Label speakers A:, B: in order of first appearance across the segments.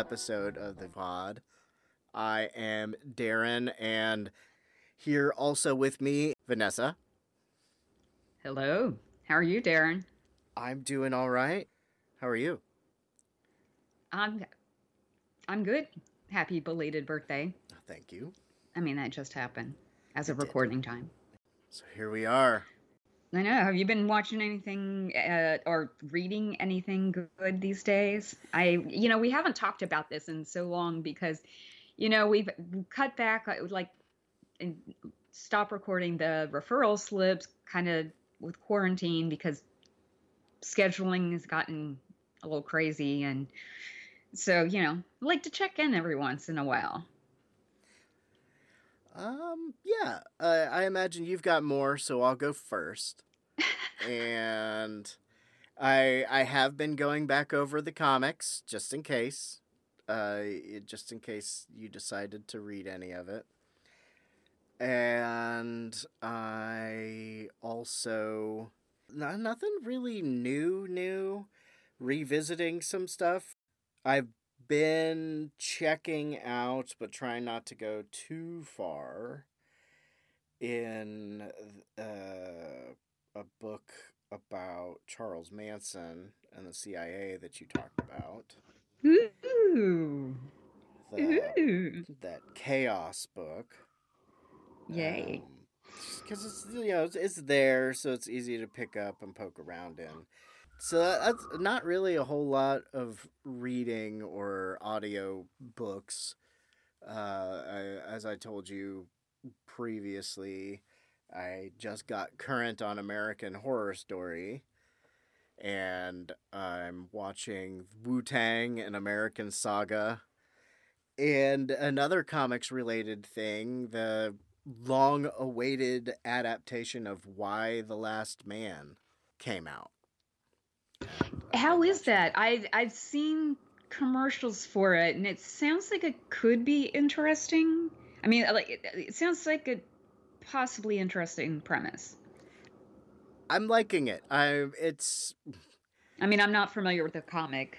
A: episode of the pod. I am Daeron, and here also with me, Vanessa.
B: Hello. How are you, Daeron?
A: I'm doing all right. How are you?
B: I'm I'm good. Happy belated birthday.
A: Thank you.
B: I mean, that just happened as of
A: did.
B: recording time.
A: So here we are.
B: I know. Have you been watching anything uh, or reading anything good these days? I, you know, we haven't talked about this in so long because, you know, we've cut back, uh, like, and stop recording the referral slips kind of with quarantine because scheduling has gotten a little crazy. And so, you know, like to check in every once in a while.
A: Um, yeah, uh, I imagine you've got more, so I'll go first. and I I have been going back over the comics just in case, uh, just in case you decided to read any of it. And I also no, nothing really new, new. Revisiting some stuff. I've been checking out, but trying not to go too far, in uh, a book about Charles Manson and the CIA that you talked about.
B: Ooh.
A: The,
B: Ooh.
A: that Chaos book.
B: Yay.
A: Because it's you know it's, it's there, so it's easy to pick up and poke around in. So that's not really a whole lot of reading or audio books. Uh, I, as I told you previously, I just got current on American Horror Story, and I'm watching Wu Tang and American Saga. And another comics related thing, the long awaited adaptation of Y: the Last Man came out. I've
B: How is that? I I've seen commercials for it, and it sounds like it could be interesting. I mean, like it, it sounds like a possibly interesting premise.
A: I'm liking it. I it's
B: I mean, I'm not familiar with the comic.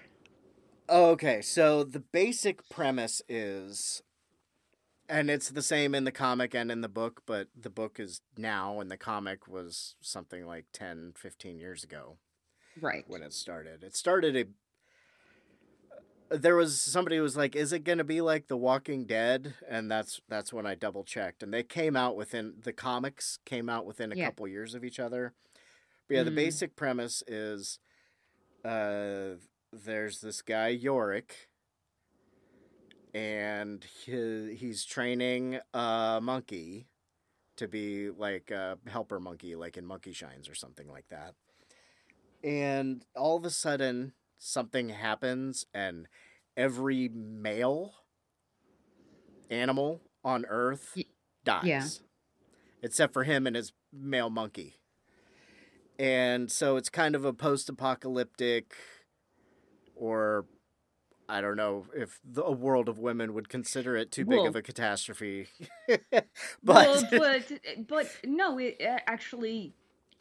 A: Oh, okay. So the basic premise is, and it's the same in the comic and in the book, but the book is now, and the comic was something like 10, 15 years ago.
B: Right.
A: when it started. It started a there was somebody who was like, "Is it going to be like The Walking Dead?" And that's that's when I double checked, and they came out within the comics came out within a
B: Yeah.
A: couple years of each other. But yeah, the
B: Mm.
A: basic premise is, uh, there's this guy Yorick, and he, he's training a monkey to be like a helper monkey, like in Monkey Shines or something like that and all of a sudden something happens and every male animal on earth dies
B: yeah.
A: except for him and his male monkey and so it's kind of a post-apocalyptic or i don't know if the, a world of women would consider it too big
B: Well-
A: of a catastrophe
B: Well,
A: but
B: but but no, it actually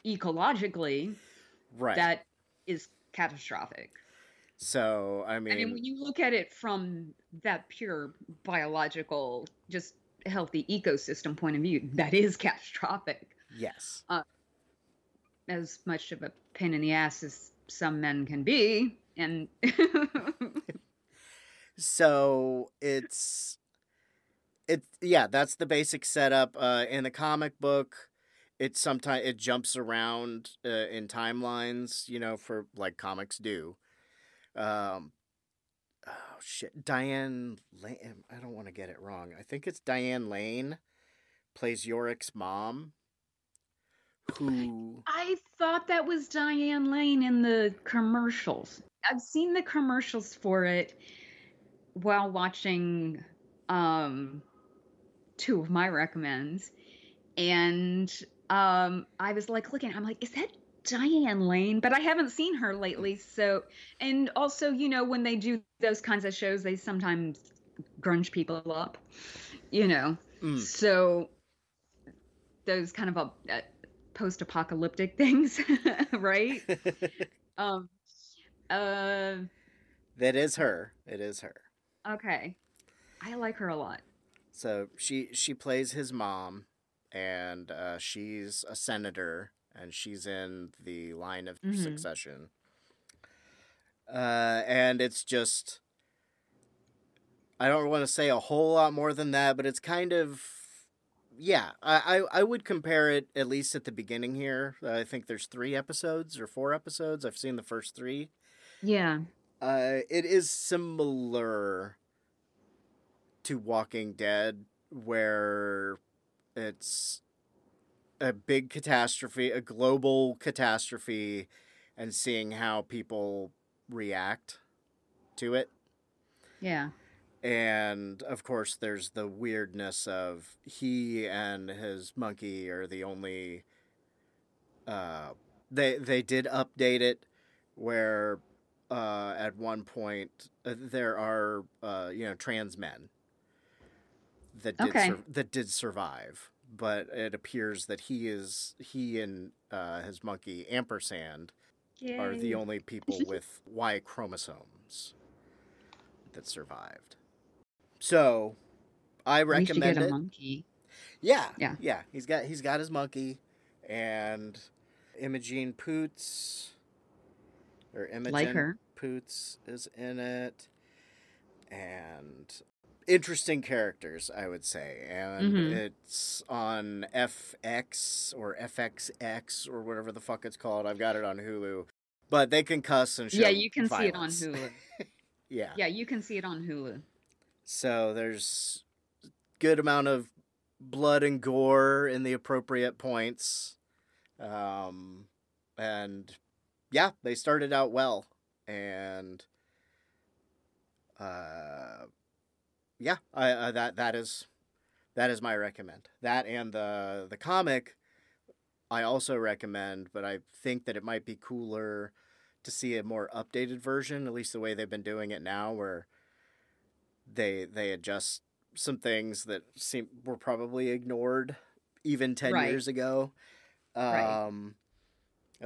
B: ecologically
A: right
B: that is catastrophic.
A: so i mean,
B: I mean, when you look at it from that pure biological, just healthy ecosystem point of view, that is catastrophic.
A: yes
B: As much of a pain in the ass as some men can be, and
A: So it's it yeah, that's the basic setup. Uh, in the comic book, it sometimes it jumps around uh, in timelines, you know, for like comics do. Um, oh shit, Diane Lane. I don't want to get it wrong. I think it's Diane Lane plays Yorick's mom. Who?
B: I thought that was Diane Lane in the commercials. I've seen the commercials for it while watching um two of my recommends and um I was like looking I'm like is that Diane Lane but I haven't seen her lately so and also you know when they do those kinds of shows they sometimes grunge people up you know
A: Mm.
B: so those kind of uh, uh, post-apocalyptic things right um uh
A: that is her. It is her.
B: okay i like her a lot
A: So she she plays his mom, and uh, she's a senator, and she's in the line of
B: Mhm.
A: succession. Uh, and it's just, I don't want to say a whole lot more than that, but it's kind of, yeah. I, I I would compare it at least at the beginning here. I think there's three episodes or four episodes. I've seen the first three.
B: yeah
A: Uh, it is similar to Walking Dead, where it's a big catastrophe, a global catastrophe, and seeing how people react to it.
B: yeah
A: And of course, there's the weirdness of he and his monkey are the only. Uh, they they did update it where uh, at one point uh, there are uh, you know trans men that did
B: Okay.
A: sur- that did survive, but it appears that he is he and uh, his monkey ampersand are the only people with Y chromosomes that survived. So, I
B: we
A: recommend
B: get a
A: it.
B: monkey
A: Yeah,
B: Yeah.
A: yeah. He's got he's got his monkey, and Imogene Poots or Imogen
B: like
A: Poots is in it, and interesting characters, I would say. And
B: Mhm.
A: it's on FX or FXX or whatever the fuck it's called. I've got it on Hulu, but they can cuss and show
B: yeah you can see it on hulu
A: Yeah.
B: yeah you can see it on hulu
A: So there's good amount of blood and gore in the appropriate points. Um, and yeah, they started out well. And uh, yeah, I, I that that is that is my recommend. That and the the comic I also recommend, but I think that it might be cooler to see a more updated version, at least the way they've been doing it now where they they adjust some things that seem were probably ignored even 10
B: Right.
A: years ago
B: Right.
A: um uh,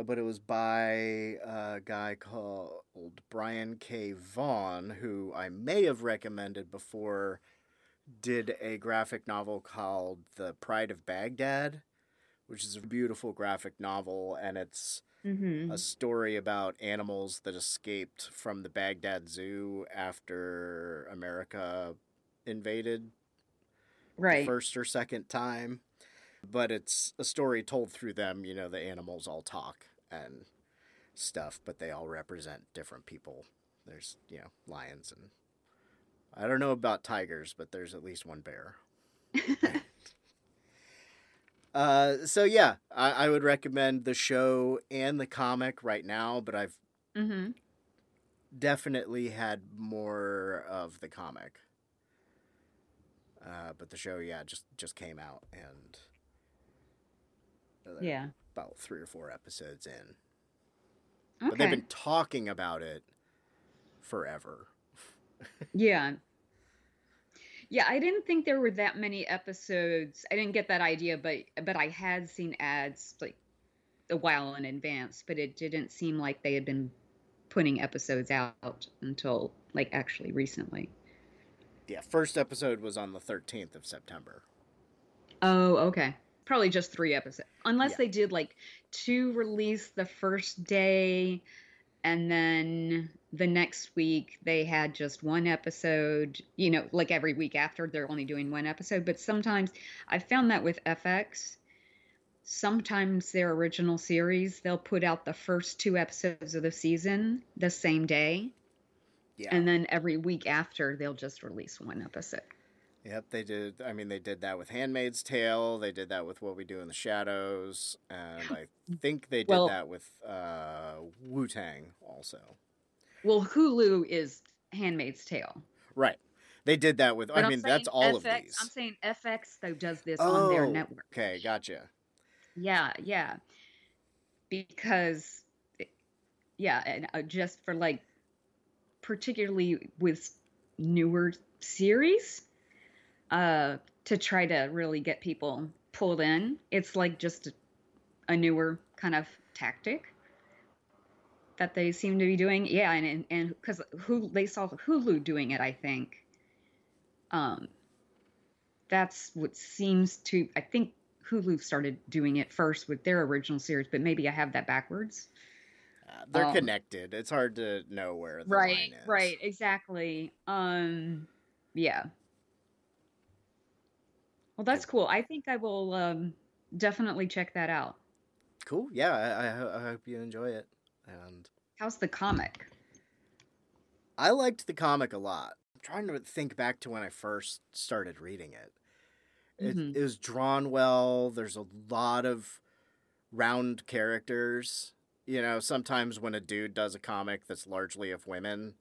A: but it was by a guy called Brian K. Vaughan, who I may have recommended before, did a graphic novel called The Pride of Baghdad, which is a beautiful graphic novel, and it's
B: mm-hmm.
A: a story about animals that escaped from the Baghdad Zoo after America invaded
B: right
A: first or second time. But it's a story told through them. You know, the animals all talk and stuff, but they all represent different people. There's, you know, lions and I don't know about tigers, but there's at least one bear. uh, so yeah, I, I would recommend the show and the comic right now, but I've
B: mm-hmm.
A: definitely had more of the comic. Uh, but the show, yeah, just just came out and
B: yeah
A: about three or four episodes in.
B: okay
A: But they've been talking about it forever.
B: Yeah. Yeah, I didn't think there were that many episodes. I didn't get that idea, but but I had seen ads like a while in advance, but it didn't seem like they had been putting episodes out until like actually recently.
A: Yeah, first episode was on the thirteenth of September.
B: Oh, okay. Probably just 3 episodes. Unless
A: Yeah.
B: they did like two release the first day and then the next week they had just one episode, you know, like every week after they're only doing one episode, but sometimes I found that with FX sometimes their original series they'll put out the first two episodes of the season the same day
A: Yeah.
B: and then every week after they'll just release one episode.
A: Yep, they did. I mean, they did that with *Handmaid's Tale*. They did that with *What We Do in the Shadows*, and I think they did
B: Well-
A: that with uh, *Wu Tang* also.
B: Well, Hulu is Handmaid's Tale.
A: Right. They did that with.
B: But
A: I
B: I'm
A: mean, that's all of these.
B: I'm saying FX though does this on their
A: Oh,
B: network.
A: Okay, gotcha.
B: Yeah, yeah. Because, yeah, and uh, just for like, particularly with newer series, uh, to try to really get people pulled in, it's like just a, newer kind of tactic that they seem to be doing. Yeah, and and and because who they saw Hulu doing it, I think. Um, that's what seems to. I think Hulu started doing it first with their original series, but maybe I have that backwards.
A: Uh, they're
B: Um,
A: connected. It's hard to know where the
B: right,
A: line is.
B: right, exactly. Um, yeah. Well, that's cool. I think I will um, definitely check that out.
A: Cool. Yeah, I, I, I hope you enjoy it. And
B: How's the comic?
A: I liked the comic a lot. I'm trying to think back to when I first started reading it. It,
B: Mhm.
A: it was drawn well. There's a lot of round characters. You know, sometimes when a dude does a comic that's largely of women,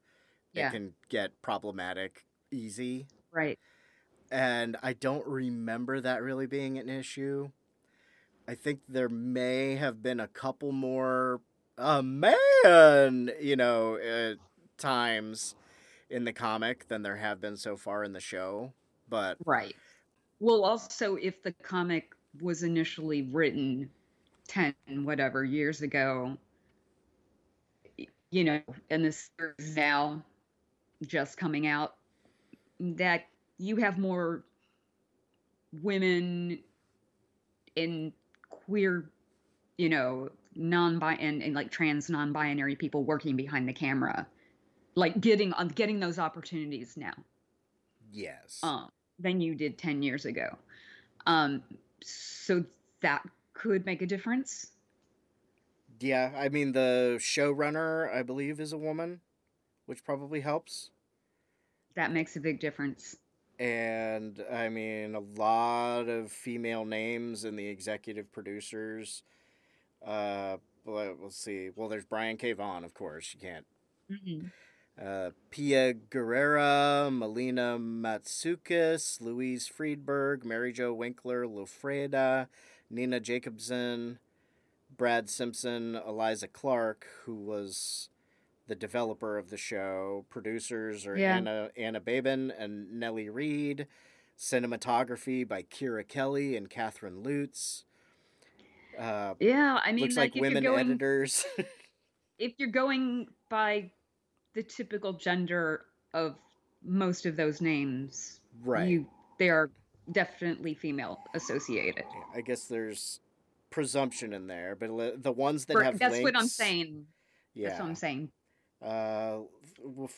B: Yeah.
A: it can get problematic easy.
B: Right.
A: And I don't remember that really being an issue. I think there may have been a couple more uh, man, you know, uh, times in the comic than there have been so far in the show. But
B: Right. Well, also, if the comic was initially written 10 whatever years ago, you know, and this is now just coming out, that you have more women in queer, you know, non bi and, and like trans non binary people working behind the camera, like getting on getting those opportunities now
A: yes,
B: um, than you did 10 years ago. Um, so that could make a difference.
A: yeah. I mean, the showrunner, I believe, is a woman, which probably helps.
B: That makes a big difference.
A: And I mean a lot of female names in the executive producers. Uh, but let's see. Well, there's Brian K. Vaughan, of course. You can't.
B: Mhm.
A: Uh, Pia Guerrera, Melina Matsoukas, Louise Friedberg, Mary Jo Winkler, Lofreda, Nina Jacobson, Brad Simpson, Eliza Clark, who was the developer of the show. Producers are
B: Yeah.
A: Anna Anna Babin and Nellie Reed. Cinematography by Kira Kelly and Catherine Lutes. Uh,
B: Yeah, I mean,
A: looks
B: like,
A: like
B: if
A: women
B: you're going,
A: editors.
B: if you're going by the typical gender of most of those names,
A: right.
B: you they are definitely female associated.
A: I guess there's presumption in there, but the ones that
B: For-
A: have
B: that's
A: links,
B: what I'm saying.
A: Yeah.
B: That's what I'm saying.
A: Uh,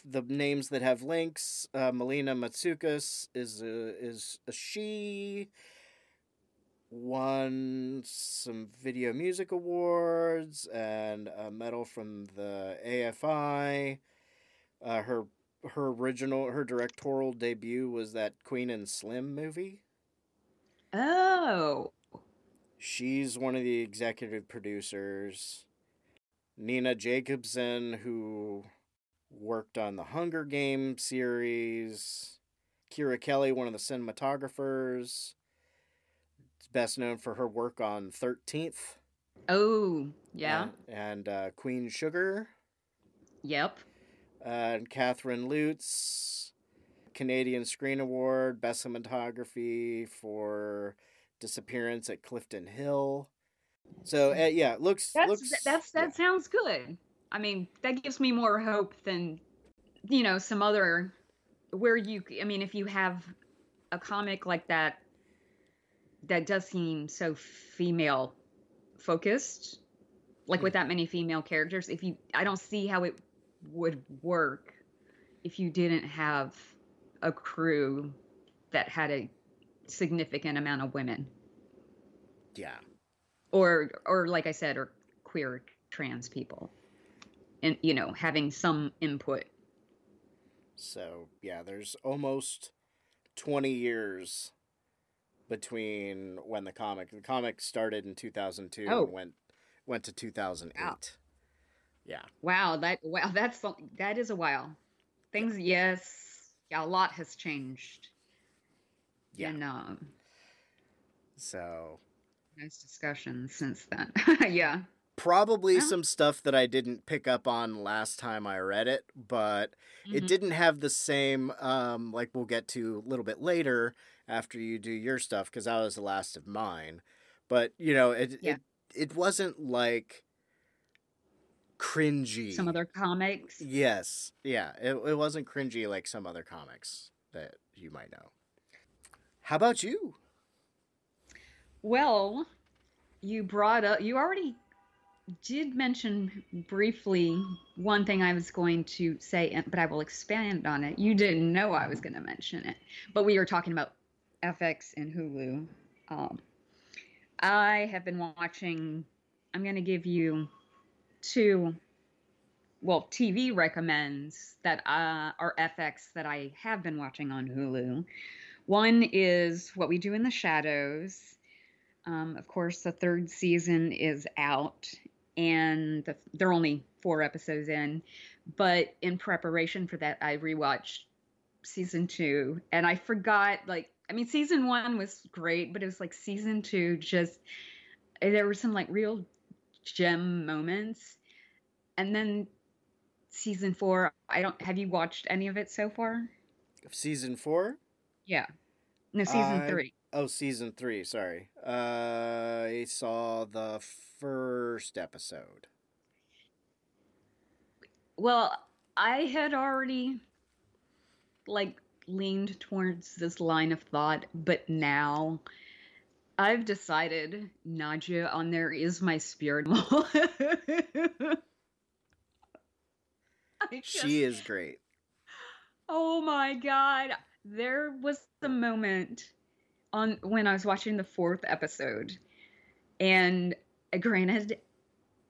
A: the names that have links, uh, Melina Matsoukas is a, is a she. Won some video music awards and a medal from the AFI. Uh, her her original her directorial debut was that Queen and Slim movie.
B: Oh,
A: She's one of the executive producers. Nina Jacobson, who worked on the Hunger Game series. Kira Kelly, one of the cinematographers. Is best known for her work on 13th.
B: oh, yeah,
A: And uh, Queen Sugar.
B: yep.
A: and Catherine Lutes, Canadian Screen Award, Best Cinematography for Disappearance at Clifton Hill. So uh, yeah, looks
B: That's
A: looks
B: that's that
A: yeah.
B: sounds good. I mean, that gives me more hope than you know some other where you. I mean, if you have a comic like that that does seem so female focused, like with that many female characters, if you, I don't see how it would work if you didn't have a crew that had a significant amount of women
A: yeah.
B: Or or like I said, or queer trans people, and you know, having some input.
A: So yeah, there's almost twenty years between when the comic the comic started in two thousand two
B: Oh.
A: and went went to two thousand eight. Yeah.
B: Wow, that wow, that's that is a while. Things, yes, yeah, a lot has changed.
A: Yeah.
B: in um,
A: So
B: those discussions since then. yeah,
A: probably
B: Yeah.
A: some stuff that I didn't pick up on last time I read it, but it
B: Mhm.
A: didn't have the same um like we'll get to a little bit later after you do your stuff because that was the last of mine. But you know, it
B: Yeah.
A: it it wasn't like cringy.
B: some other comics.
A: Yes. Yeah. It it wasn't cringy like some other comics that you might know. How about you?
B: Well, you brought up, you already did mention briefly one thing I was going to say, but I will expand on it. You didn't know I was going to mention it, but we were talking about FX and Hulu. Um, I have been watching, I'm going to give you two, well, TV recommends that uh, are FX that I have been watching on Hulu. One is What We Do in the Shadows. Um, of course, the third season is out, and the, they're only four episodes in. But in preparation for that, I rewatched season two, and I forgot. Like, I mean, season one was great, but it was like season two just there were some like real gem moments, and then season four. I don't. Have you watched any of it so far?
A: Season four?
B: Yeah. No, season
A: I-
B: three.
A: Oh, season three. Sorry. Uh, I saw the first episode.
B: Well, I had already like leaned towards this line of thought, but now I've decided Nadia on there is my spirit just-
A: She is great.
B: Oh my god. There was the moment on when I was watching the fourth episode. And uh, granted,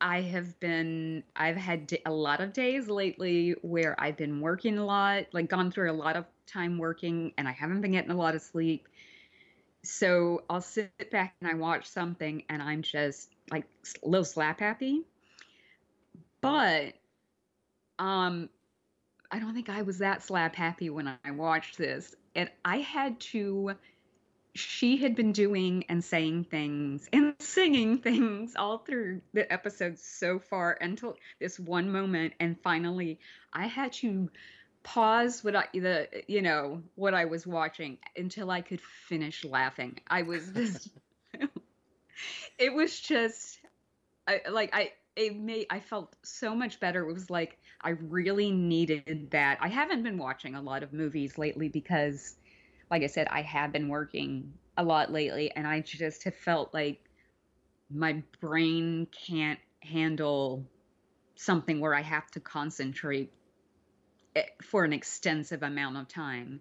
B: I have been I've had a lot of days lately where I've been working a lot, like gone through a lot of time working and I haven't been getting a lot of sleep. So I'll sit back and I watch something and I'm just like a little slap happy. But um I don't think I was that slap happy when I watched this. And I had to she had been doing and saying things and singing things all through the episodes so far until this one moment and finally I had to pause what I the you know what I was watching until I could finish laughing. I was just it was just I like I it made I felt so much better. It was like I really needed that. I haven't been watching a lot of movies lately because like I said, I have been working a lot lately and I just have felt like my brain can't handle something where I have to concentrate eh, for an extensive amount of time.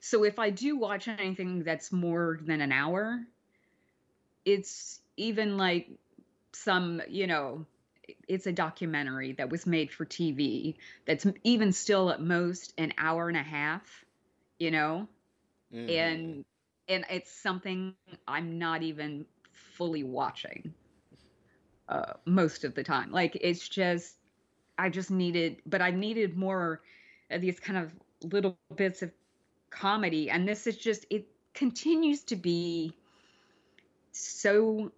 B: So if I do watch anything that's more than an hour, it's even like some, you know, it's a documentary that was made for TV that's even still at most an hour and a half, you know?
A: Mhm.
B: and and it's something I'm not even fully watching uh, most of the time. Like it's just I just needed, but I needed more of these kind of little bits of comedy, and this is just it continues to be so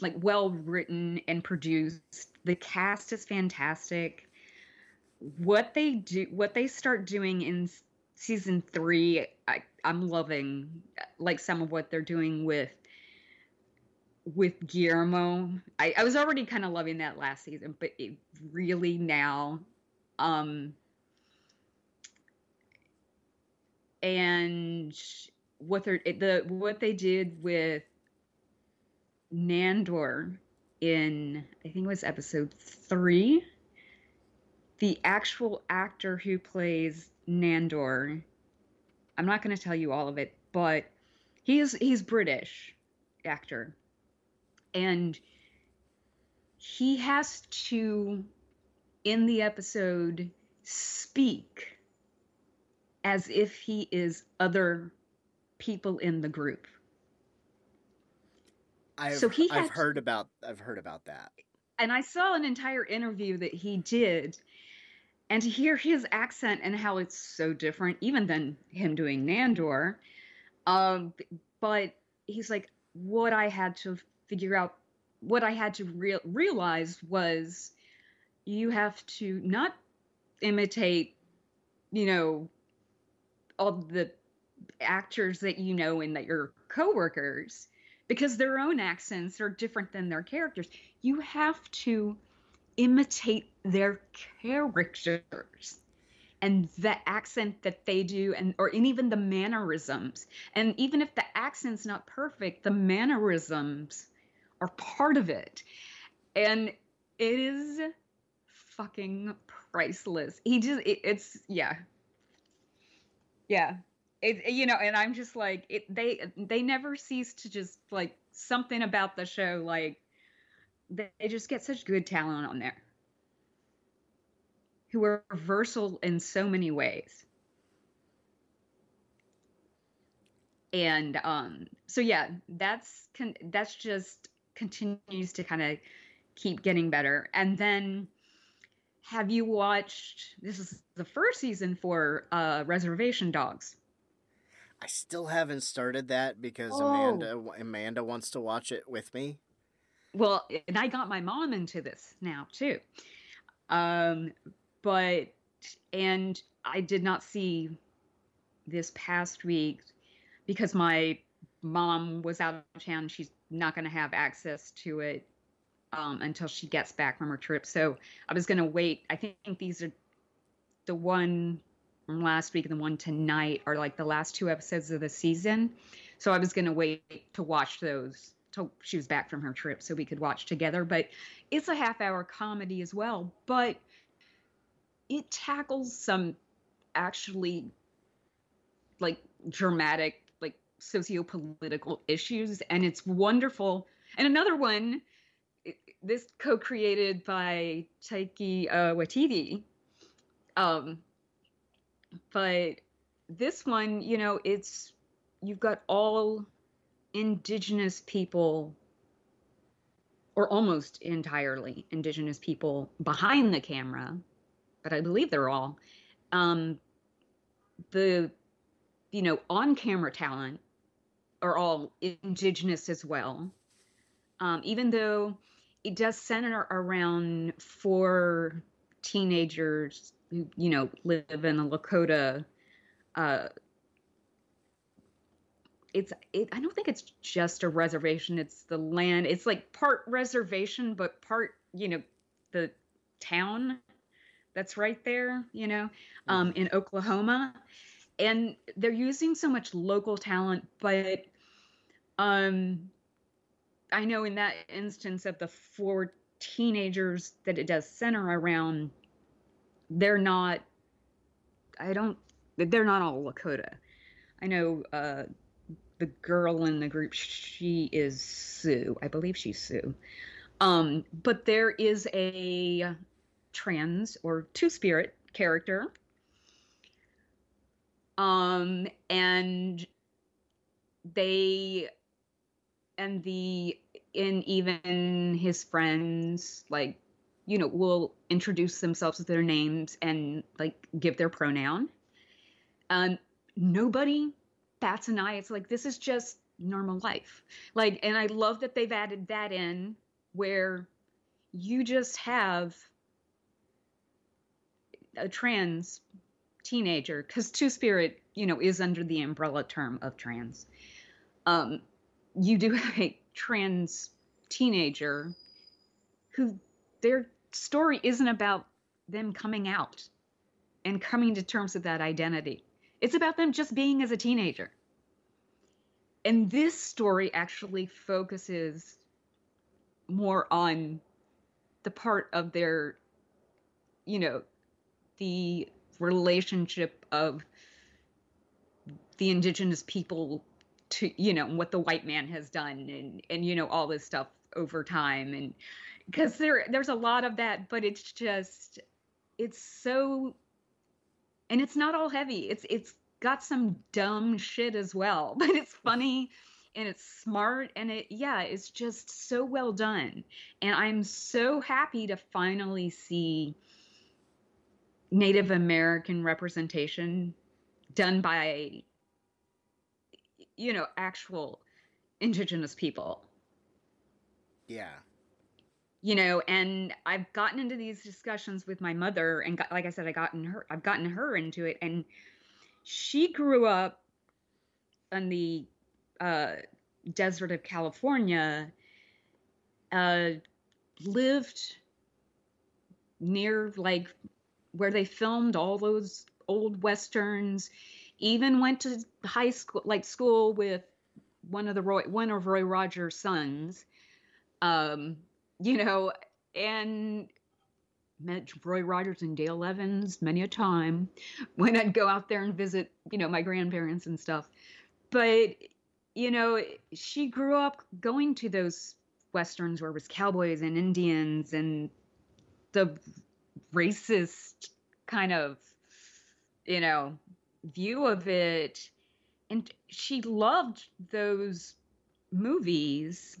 B: like well written and produced. The cast is fantastic. What they do, what they start doing in season three, I, I'm loving. Like some of what they're doing with with Guillermo. I, I was already kind of loving that last season, but it really now, um, and what they're the what they did with Nandor in I think it was episode three. The actual actor who plays Nandor, I'm not going to tell you all of it, but he is he's British actor, and he has to in the episode speak as if he is other people in the group.
A: I've,
B: so he
A: I've heard about I've heard about that.
B: and I saw an entire interview that he did, and to hear his accent and how it's so different, even than him doing Nandor. Um, but he's like, what I had to figure out, what I had to real realize was, you have to not imitate, you know, all the actors that you know and that your coworkers because their own accents are different than their characters. You have to imitate their characters and the accent that they do and or and even the mannerisms. And even if the accent's not perfect, the mannerisms are part of it. And it is fucking priceless. He just it, it's yeah. Yeah it, you know and i'm just like it they they never cease to just like something about the show like they, just get such good talent on there who are versatile in so many ways and um so yeah that's con- that's just continues to kind of keep getting better and then have you watched this is the first season for uh reservation dogs
A: I still haven't started that because
B: Oh.
A: Amanda Amanda wants to watch it with me.
B: Well and i got my mom into this now too. Um but and i did not see this past week because my mom was out of town. She's not going to have access to it um, until she gets back from her trip. So i was going to wait. I think these are the one from last week and the one tonight are like the last two episodes of the season. So i was going to wait to watch those till she was back from her trip so we could watch together but it's a half hour comedy as well but it tackles some actually like dramatic like socio-political issues and it's wonderful. And another one this co-created by Taika uh, Waititi um but this one you know it's you've got all indigenous people or almost entirely indigenous people behind the camera but i believe they're all um the you know on camera talent are all indigenous as well. Um even though it does center around four teenagers who you know live in a lakota uh it's it, i don't think it's just a reservation it's the land it's like part reservation but part you know the town that's right there you know um in oklahoma. And they're using so much local talent but um i know in that instance of the four teenagers that it does center around they're not i don't they're not all lakota. I know uh the girl in the group she is Sioux. I believe she's Sioux. Um but there is a trans or two spirit character. Um and they and the and even his friends like you know will introduce themselves with their names and like give their pronoun. Um nobody bats an eye it's like this is just normal life. Like and i love that they've added that in where you just have a trans teenager because two spirit you know is under the umbrella term of trans. Um you do have a trans teenager who their story isn't about them coming out and coming to terms with that identity it's about them just being as a teenager. And this story actually focuses more on the part of their you know the relationship of the indigenous people to you know what the white man has done and and you know all this stuff over time. And because there there's a lot of that but it's just it's so and it's not all heavy. It's it's got some dumb shit as well but it's funny and it's smart and it yeah it's just so well done. And i'm so happy to finally see native american representation done by you know actual indigenous people.
A: Yeah.
B: You know and i've gotten into these discussions with my mother and got, like i said i gotten her i've gotten her into it and she grew up in the uh, desert of california uh, lived near like where they filmed all those old westerns even went to high school like school with one of the roy one of roy rogers sons um you know, and met Roy Rogers and Dale Evans many a time when I'd go out there and visit, you know, my grandparents and stuff. But, you know, she grew up going to those westerns where it was cowboys and Indians and the racist kind of, you know, view of it. And she loved those movies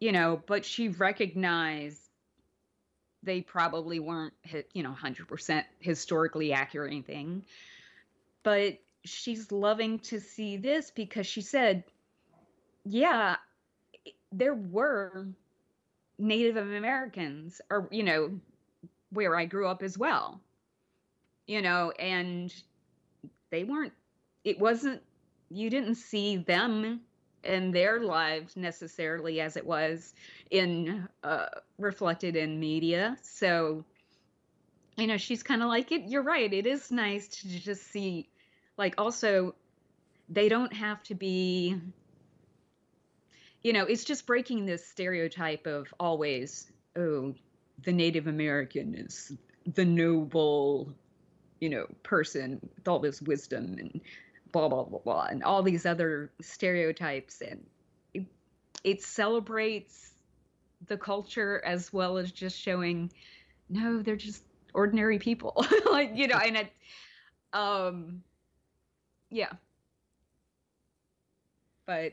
B: you know, but she recognized they probably weren't, you know, 100% historically accurate anything. But she's loving to see this because she said, yeah, there were Native Americans, or, you know, where I grew up as well, you know, and they weren't, it wasn't, you didn't see them in their lives necessarily as it was in uh, reflected in media. So, you know, she's kind of like it. You're right. It is nice to just see, like, also, they don't have to be. You know, it's just breaking this stereotype of always, oh, the Native American is the noble, you know, person with all this wisdom and blah blah blah blah and all these other stereotypes and it, it celebrates the culture as well as just showing no they're just ordinary people like you know and it um yeah. But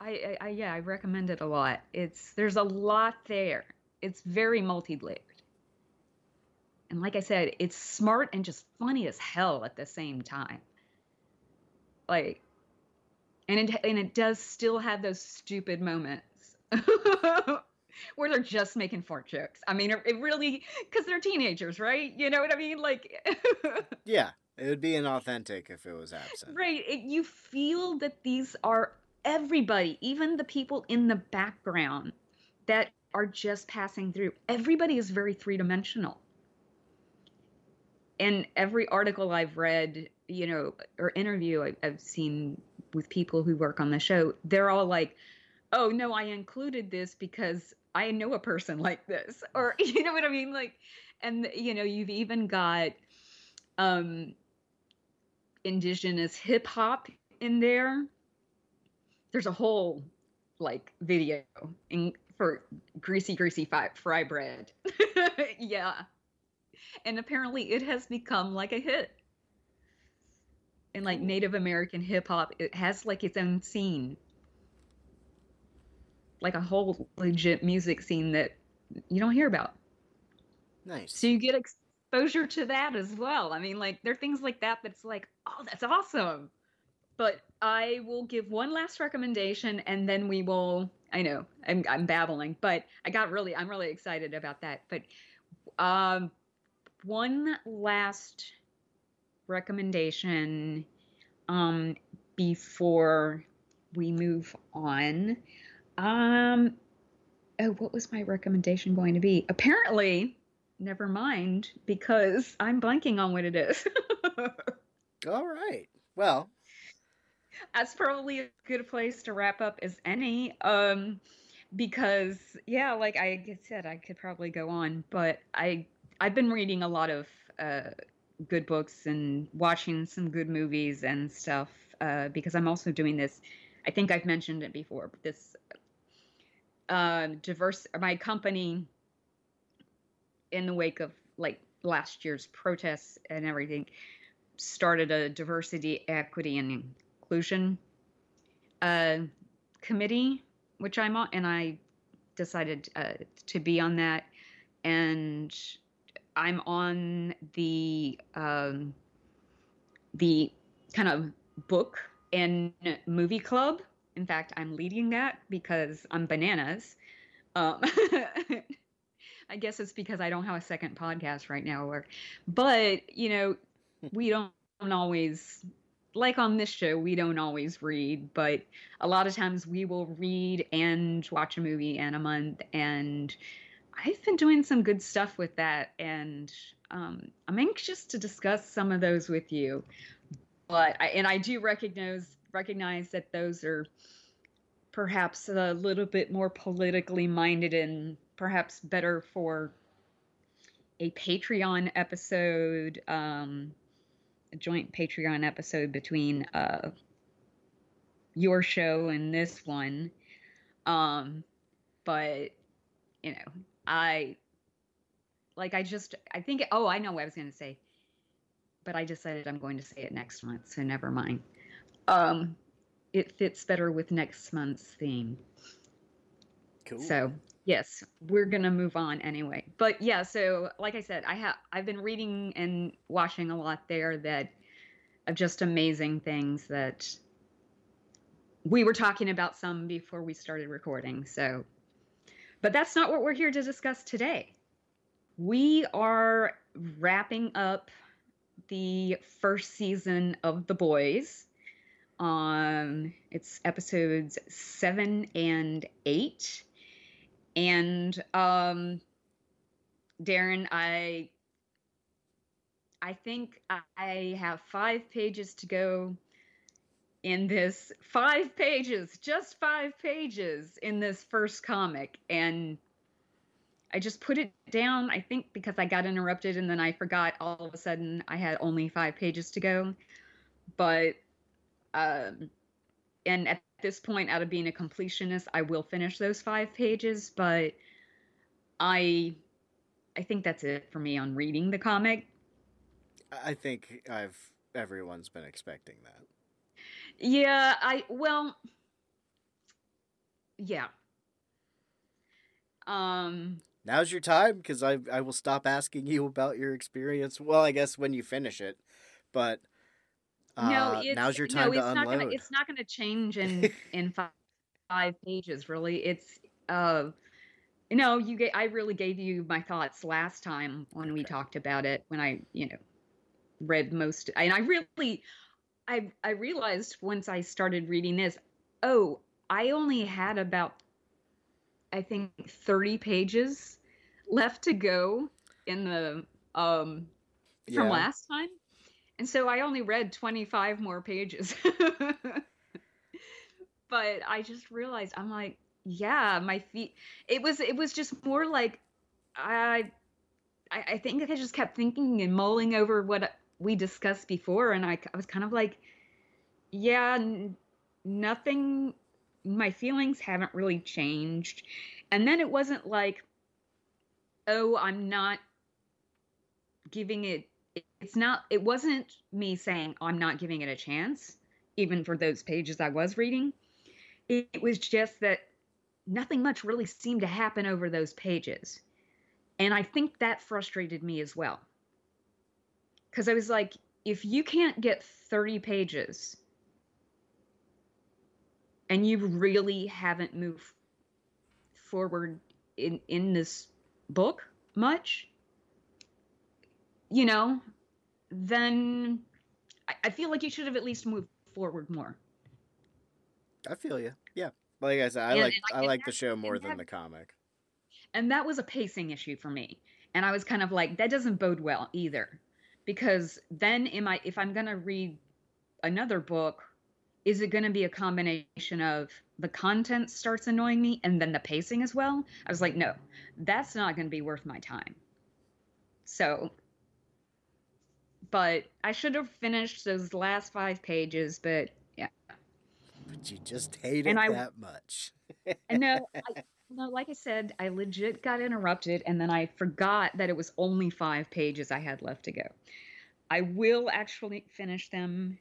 B: I, I, I yeah i recommend it a lot. It's there's a lot there. It's very multi-layered. And like i said it's smart and just funny as hell at the same time like and it and it does still have those stupid moments where they're just making fart jokes. I mean, it, it really because they're teenagers, right? You know what I mean? Like,
A: yeah, it would be inauthentic if it was absent.
B: Right. It, you feel that these are everybody, even the people in the background that are just passing through. Everybody is very three dimensional. And every article I've read you know, or interview I, I've seen with people who work on the show, they're all like, "Oh no, I included this because I know a person like this," or you know what I mean, like, and you know, you've even got um indigenous hip hop in there. There's a whole like video in, for greasy greasy fry, fry bread. yeah. And apparently it has become like a hit in like Native American hip hop, it has like its own scene, like a whole legit music scene that you don't hear about.
A: Nice.
B: So you get exposure to that as well. I mean, like there are things like that that's like, oh, that's awesome. But I will give one last recommendation, and then we will. I know I'm I'm babbling, but I got really I'm really excited about that. But um, one last recommendation um, before we move on. Um, oh, what was my recommendation going to be? Apparently, never mind, because I'm blanking on what it is.
A: All right. Well,
B: that's probably a good place to wrap up as any. Um, because yeah, like I said, I could probably go on, but I I've been reading a lot of uh, good books and watching some good movies and stuff uh, because I'm also doing this. I think I've mentioned it before, but this uh, diverse my company in the wake of like last year's protests and everything started a diversity, equity, and inclusion uh, committee, which I'm on, and I decided uh, to be on that. And I'm on the um, the kind of book and movie club. In fact, I'm leading that because I'm bananas. Um, I guess it's because I don't have a second podcast right now. Or, but you know, we don't always like on this show. We don't always read, but a lot of times we will read and watch a movie in a month. And I've been doing some good stuff with that, and um, I'm anxious to discuss some of those with you. But I, and I do recognize recognize that those are perhaps a little bit more politically minded and perhaps better for a Patreon episode, um, a joint Patreon episode between uh, your show and this one. Um, but you know, I like I just I think oh I know what I was going to say, but I decided I'm going to say it next month, so never mind. Um, it fits better with next month's theme.
A: Cool.
B: So yes, we're gonna move on anyway. But yeah, so like I said, I have I've been reading and watching a lot there that of just amazing things that we were talking about some before we started recording. So, but that's not what we're here to discuss today. We are wrapping up the first season of The Boys. Um, it's episodes seven and eight. And um, Daeron, I I think I have five pages to go in this five pages, just five pages in this first comic. And I just put it down, I think, because I got interrupted and then I forgot all of a sudden I had only five pages to go. But, um, and at this point, out of being a completionist, I will finish those five pages, but I. I think that's it for me on reading the comic.
A: I think I've everyone's been expecting that.
B: Yeah, I well yeah. Um
A: Now's your time because I I will stop asking you about your experience. Well, I guess when you finish it, but uh,
B: no,
A: now's your time
B: no,
A: to
B: it's
A: unload.
B: not gonna it's not gonna change in in five, five pages really. It's uh you know, you get I really gave you my thoughts last time when we
A: Okay.
B: talked about it when I, you know, read most and I really I I realized once I started reading this, oh, I only had about I think 30 pages left to go in the um from last time. And so I only read 25 more pages. but I just realized I'm like, yeah, my feet it was it was just more like I I, I think I just kept thinking and mulling over what we discussed before and I, I was kind of like yeah, n- nothing my feelings haven't really changed. And then it wasn't like oh, I'm not giving it it's not it wasn't me saying "Oh, i'm not giving it a chance even for those pages i was reading. It, it was just that nothing much really seemed to happen over those pages. And i think that frustrated me as well because i was like if you can't get 30 pages and you really haven't moved forward in in this book much you know, then I, I feel like you should have at least moved forward more.
A: I feel you. Yeah. Like I said, I like
B: I
A: I like the show more than
B: have-
A: the comic.
B: And that was a pacing issue for me. And I was kind of like, that doesn't bode well either. Because then am I if I'm gonna read another book, is it gonna be a combination of the content starts annoying me and then the pacing as well? I was like, no, that's not gonna be worth my time. So but I should have finished those last five pages, but yeah.
A: But you just hate it
B: And I-
A: that much.
B: And no, I, no, like I said, I legit got interrupted, and then I forgot that it was only five pages I had left to go. I will actually finish them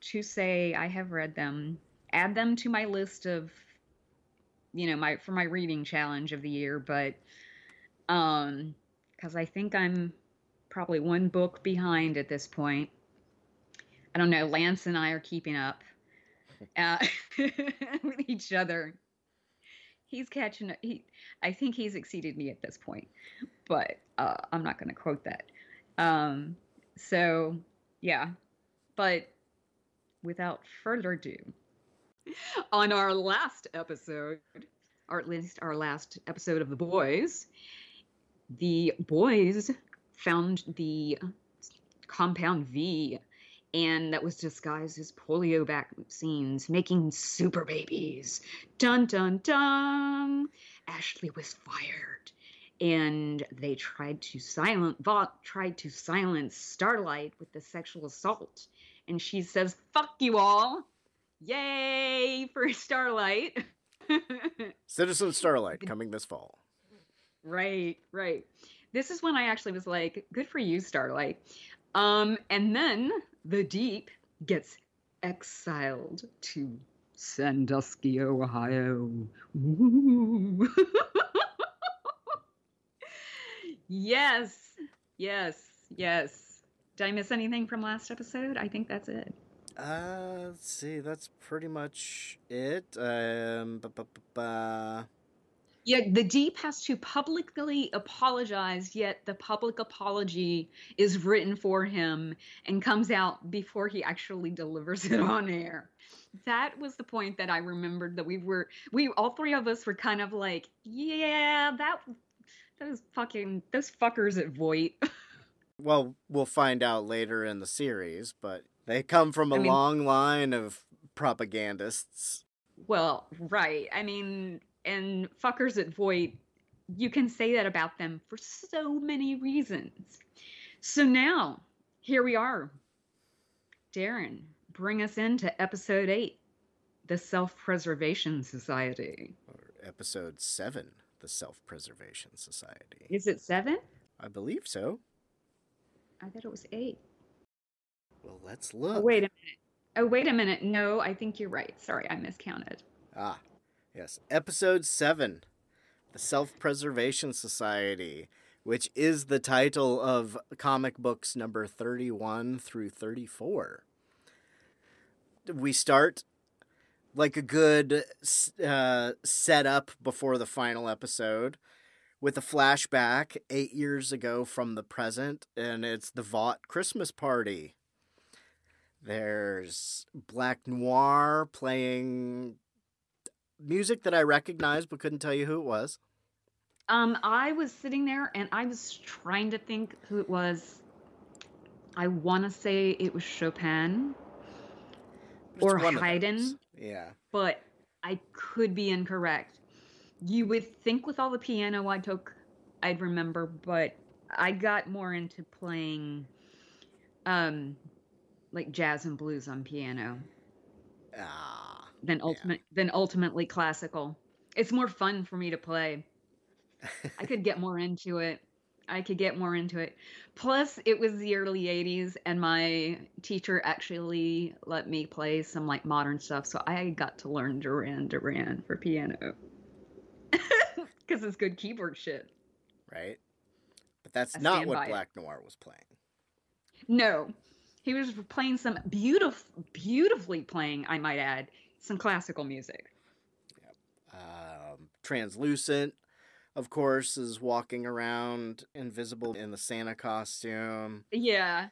B: to say I have read them add them to my list of you know my for my reading challenge of the year but um because i think i'm probably one book behind at this point i don't know lance and i are keeping up uh, with each other he's catching he i think he's exceeded me at this point but uh, i'm not going to quote that. Um so yeah but without further ado on our last episode, or at least our last episode of The Boys, the boys found the compound V, and that was disguised as polio vaccines, making super babies. Dun dun dun! Ashley was fired, and they tried to silence Vought tried to silence Starlight with the sexual assault, and she says, "Fuck you all." Yay for Starlight.
A: Citizen Starlight coming this fall.
B: right, right. This is when I actually was like, good for you, Starlight. Um, and then the Deep gets exiled to Sandusky, Ohio. Yes, yes, yes. Did I miss anything from last episode? I think that's it.
A: Uh, let's see. That's pretty much it. Um,
B: Yeah, the Deep has to publicly apologize, yet the public apology is written for him and comes out before he actually delivers it on air. That was the point that I remembered that we were we all three of us were kind of like, yeah, that those fucking those fuckers at Vought.
A: Well, we'll find out later in the series, but they come from a
B: I mean-
A: long line of propagandists.
B: Well, right. I mean, and fuckers at Vought, you can say that about them for so many reasons. So now, here we are. Daeron, bring us into episode eight The Self Preservation Society.
A: Or episode seven, the Self Preservation Society.
B: Is it seven?
A: I believe so.
B: I thought it was eight.
A: Well, let's
B: Oh,
A: look.
B: wait a minute. Oh, wait a minute. No, I think you're right. Sorry, I miscounted.
A: Ah, yes. Episode 7 The Self Preservation Society, which is the title of comic books number 31 through 34. We start like a good uh, setup before the final episode with a flashback eight years ago from the present, and it's the Vought Christmas party. There's Black Noir playing music that I recognized but couldn't tell you who it was.
B: Um, I was sitting there and I was trying to think who it was. I want to say it was Chopin,
A: It's
B: Or Haydn.
A: Yeah.
B: but I could be incorrect. You would think with all the piano I took, I'd remember, but I got more into playing, um, like jazz and blues on piano
A: Ah.
B: Than ultimate than ultimately classical. It's more fun for me to play. I could get more into it. I could get more into it. Plus, it was the early 80s, and my teacher actually let me play some like modern stuff. So I got to learn Duran Duran for piano. Because it's good keyboard shit.
A: right? But that's
B: I
A: not what
B: by it.
A: Black Noir was playing.
B: No, he was playing some beautiful, beautifully playing, I might add, some classical music.
A: Um, Translucent, of course, is walking around invisible in the Santa costume.
B: Yeah.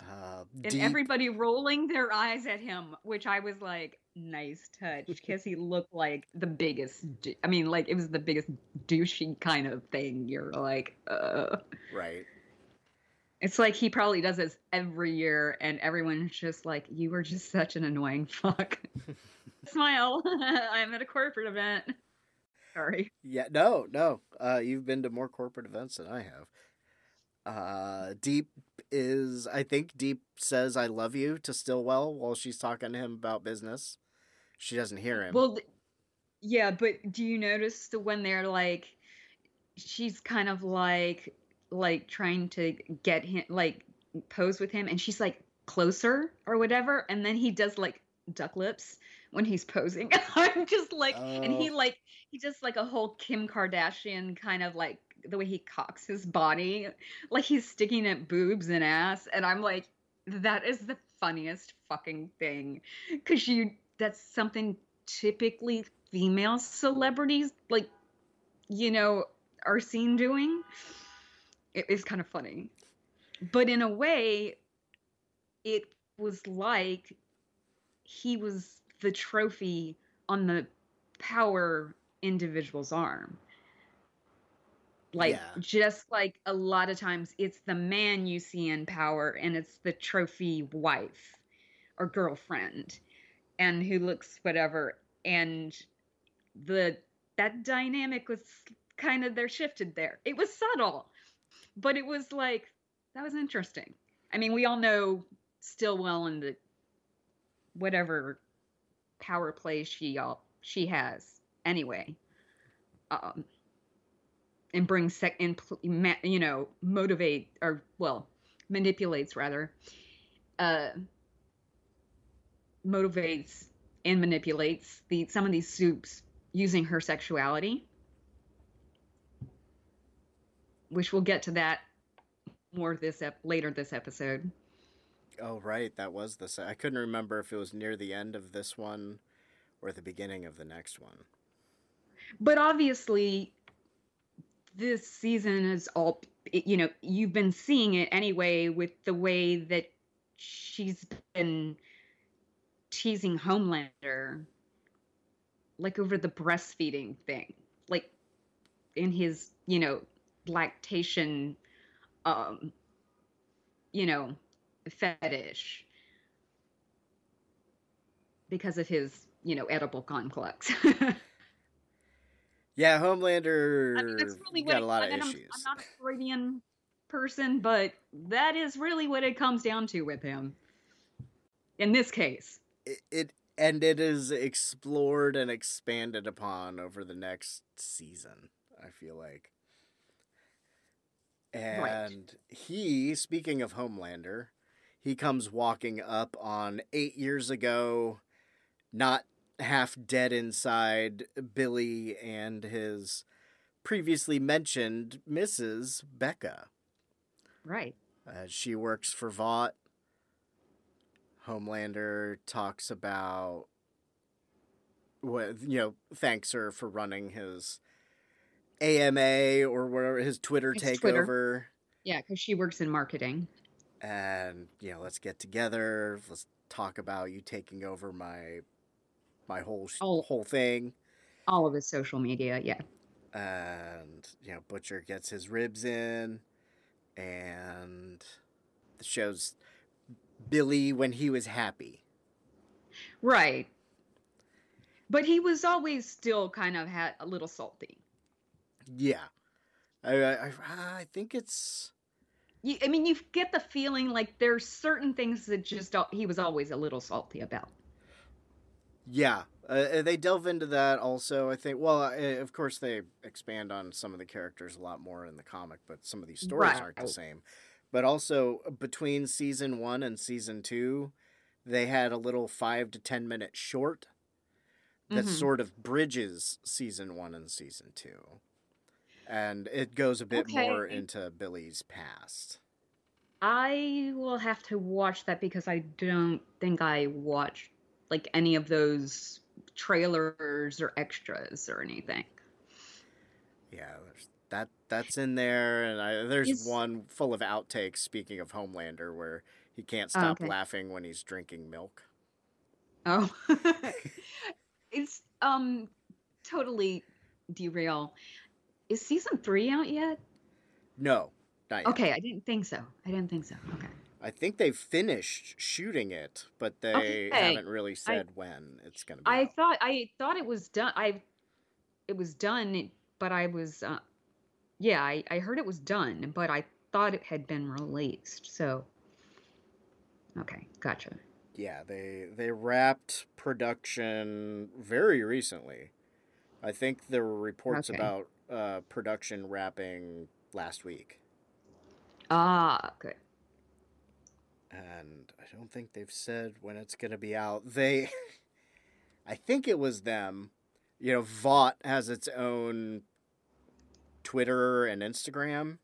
A: Uh,
B: and
A: Deep-
B: everybody rolling their eyes at him, which I was like, nice touch, because he looked like the biggest. dou- I mean, like it was the biggest douchey kind of thing. You're like, uh.
A: right.
B: It's like he probably does this every year, and everyone's just like, you were just such an annoying fuck. Smile. I'm at a corporate event. Sorry.
A: Yeah, no, no. Uh, you've been to more corporate events than I have. Uh, Deep is, I think Deep says "I love you" to Stillwell while she's talking to him about business. She doesn't hear him.
B: Well, th- yeah, but do you notice the when they're like, she's kind of like, like trying to get him, like pose with him, and she's like closer or whatever, and then he does like duck lips when he's posing. I'm just like, and he
A: Oh.
B: like he just like a whole Kim Kardashian kind of like the way he cocks his body, like he's sticking at boobs and ass, and I'm like, that is the funniest fucking thing, because you that's something typically female celebrities like, you know, are seen doing. It is kind of funny, but in a way, it was like he was the trophy on the power individual's arm. Like
A: Yeah.
B: just like a lot of times it's the man you see in power and it's the trophy wife or girlfriend and who looks whatever and the that dynamic was kind of there shifted there. It was subtle, but it was like that was interesting. I mean, we all know Stillwell and the whatever power play she all she has anyway. Um, and brings sec and you know motivate or well manipulates rather uh motivates and manipulates the some of these soups using her sexuality which we'll get to that more this ep- later this episode
A: Oh, right. That was the. se- I couldn't remember if it was near the end of this one or the beginning of the next one.
B: but obviously this season is all you know you've been seeing it anyway with the way that she's been teasing homelander like over the breastfeeding thing like in his you know lactation um you know fetish because of his you know Oedipal complex
A: Yeah, Homelander
B: I mean, that's really what
A: got
B: it,
A: a lot of
B: and I'm,
A: issues.
B: I'm not a Freudian person, but that is really what it comes down to with him. In this case,
A: it, it and it is explored and expanded upon over the next season. I feel like. And he, speaking of Homelander, he comes walking up on eight years ago, not half dead inside Billy and his previously mentioned Mrs. Becca.
B: right?
A: Uh, she works for Vought. Homelander talks about what you know, thanks her for running his AMA or whatever his Twitter
B: His
A: takeover,
B: Twitter. Yeah, because she works in marketing.
A: And you know, let's get together. Let's talk about you taking over my my whole sh-
B: Oh.
A: whole thing.
B: All of his social media, yeah.
A: and you know Butcher gets his ribs in, and the show's Billy when he was happy.
B: Right. But he was always still kind of had a little salty.
A: Yeah, I, I- I think it's
B: You, I mean, you get the feeling like there's certain things that just he was always a little salty about.
A: yeah. Uh, they delve into that also. I think. Well, uh, of course they expand on some of the characters a lot more in the comic, but some of these stories aren't the same. But also between season one and season two, they had a little five to ten minute short that
B: Mhm.
A: sort of bridges season one and season two. And it goes a bit more into Billy's past.
B: I will have to watch that because I don't think I watched like any of those trailers or extras or anything.
A: Yeah, that that's in there, and I, there's
B: Is-
A: one full of outtakes. Speaking of Homelander, where he can't stop
B: okay.
A: laughing when he's drinking milk.
B: Oh, it's um totally derail. Is season three out yet?
A: No, not yet.
B: Okay, I didn't think so. I didn't think so. Okay.
A: I think they've finished shooting it, but they
B: Okay,
A: haven't really said when it's gonna be.
B: I
A: out.
B: thought I thought it was done. I it was done, but I was uh, yeah, I, I heard it was done, but I thought it had been released. So okay, gotcha.
A: Yeah, they they wrapped production very recently. I think there were reports
B: Okay.
A: about uh, production wrapping last week,
B: Ah, okay.
A: and I don't think they've said when it's going to be out. They, I think it was them. You know, Vought has its own Twitter and Instagram.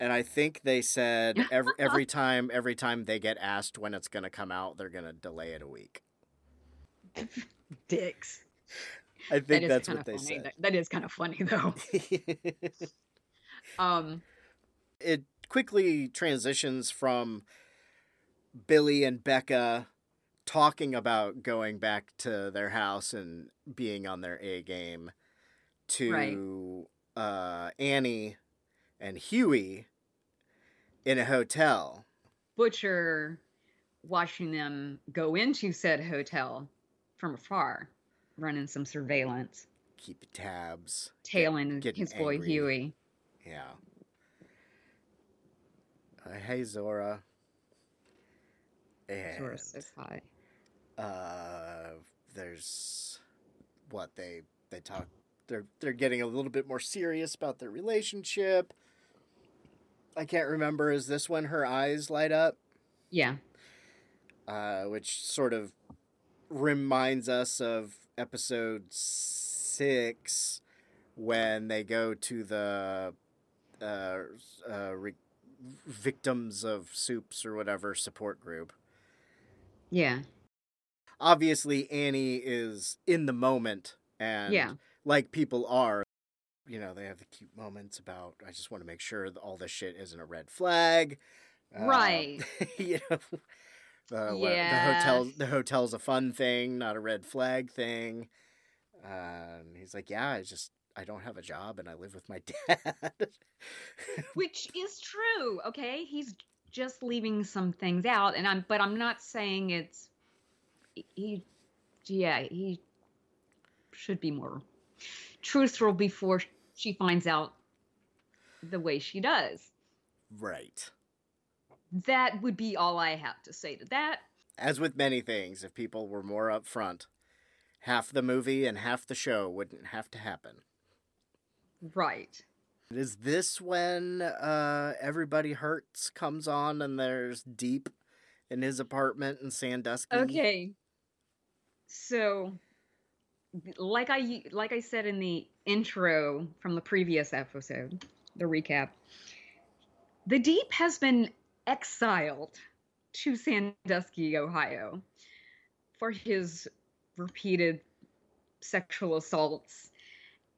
A: And I think they said every every time every time they get asked when it's going to come out, they're going to delay it a week.
B: Dicks.
A: I think
B: is
A: that's what they
B: funny.
A: said.
B: That- that is kind of funny though. Um,
A: it quickly transitions from Billy and Becca talking about going back to their house and being on their A game to uh, Annie and Hughie in a hotel.
B: Butcher watching them go into said hotel from afar, running some surveillance,
A: Keep tabs.
B: tailing
A: getting
B: his boy
A: angry.
B: Hughie.
A: Yeah. Uh, hey Zora. And
B: of says hi.
A: uh, there's what they they talk. They're they're getting a little bit more serious about their relationship. I can't remember. Is this when her eyes light up?
B: Yeah.
A: uh, which sort of reminds us of episode six when they go to the uh, uh, re- victims of soups or whatever support group.
B: Yeah.
A: Obviously, Annie is in the moment, and
B: Yeah.
A: like people are. You know, they have the cute moments about. I just want to make sure that all this shit isn't a red flag. Uh,
B: Right.
A: you know, uh, what- the hotel. The hotel's a fun thing, not a red flag thing. And he's like, yeah, I just I don't have a job and I live with my dad.
B: Which is true, okay? He's just leaving some things out and I'm but I'm not saying it's he yeah, he should be more truthful before she finds out the way she does.
A: right.
B: That would be all I have to say to that.
A: As with many things, if people were more upfront, half the movie and half the show wouldn't have to happen.
B: Right.
A: Is this when uh, Everybody Hurts comes on and there's Deep in his apartment in Sandusky?
B: Okay. So like I like I said in the intro from the previous episode, the recap, the Deep has been exiled to Sandusky, Ohio for his repeated sexual assaults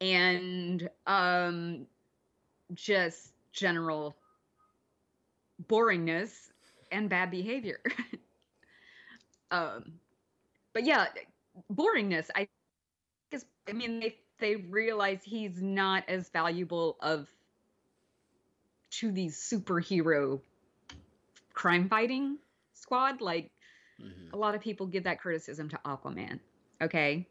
B: and um just general boringness and bad behavior. um but yeah, boringness. I guess I mean they they realize he's not as valuable of to these superhero crime fighting squad. Like
A: Mhm.
B: a lot of people give that criticism to Aquaman. Okay.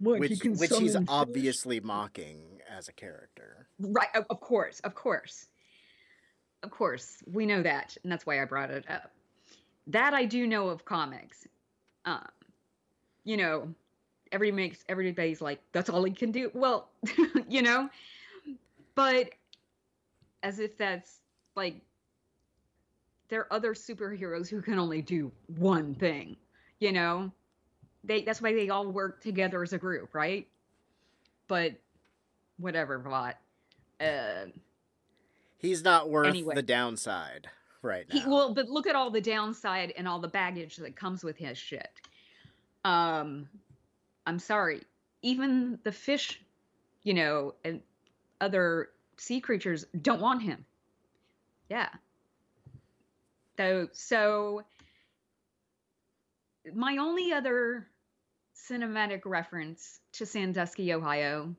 B: What,
A: Which, which he's obviously mocking as a character.
B: right. Of, of course, of course, of course, we know that, and that's why I brought it up. That I do know of comics. Um, you know, every makes everybody's like, that's all he can do. Well, you know, but as if that's like there are other superheroes who can only do one thing. You know, they that's why they all work together as a group, right? But whatever, Vought. Uh,
A: He's not worth
B: Anyway.
A: the downside right
B: he
A: now.
B: well, but look at all the downside and all the baggage that comes with his shit. Um, I'm sorry, even the fish, you know, and other sea creatures don't want him. Yeah. So, so my only other cinematic reference to Sandusky, Ohio,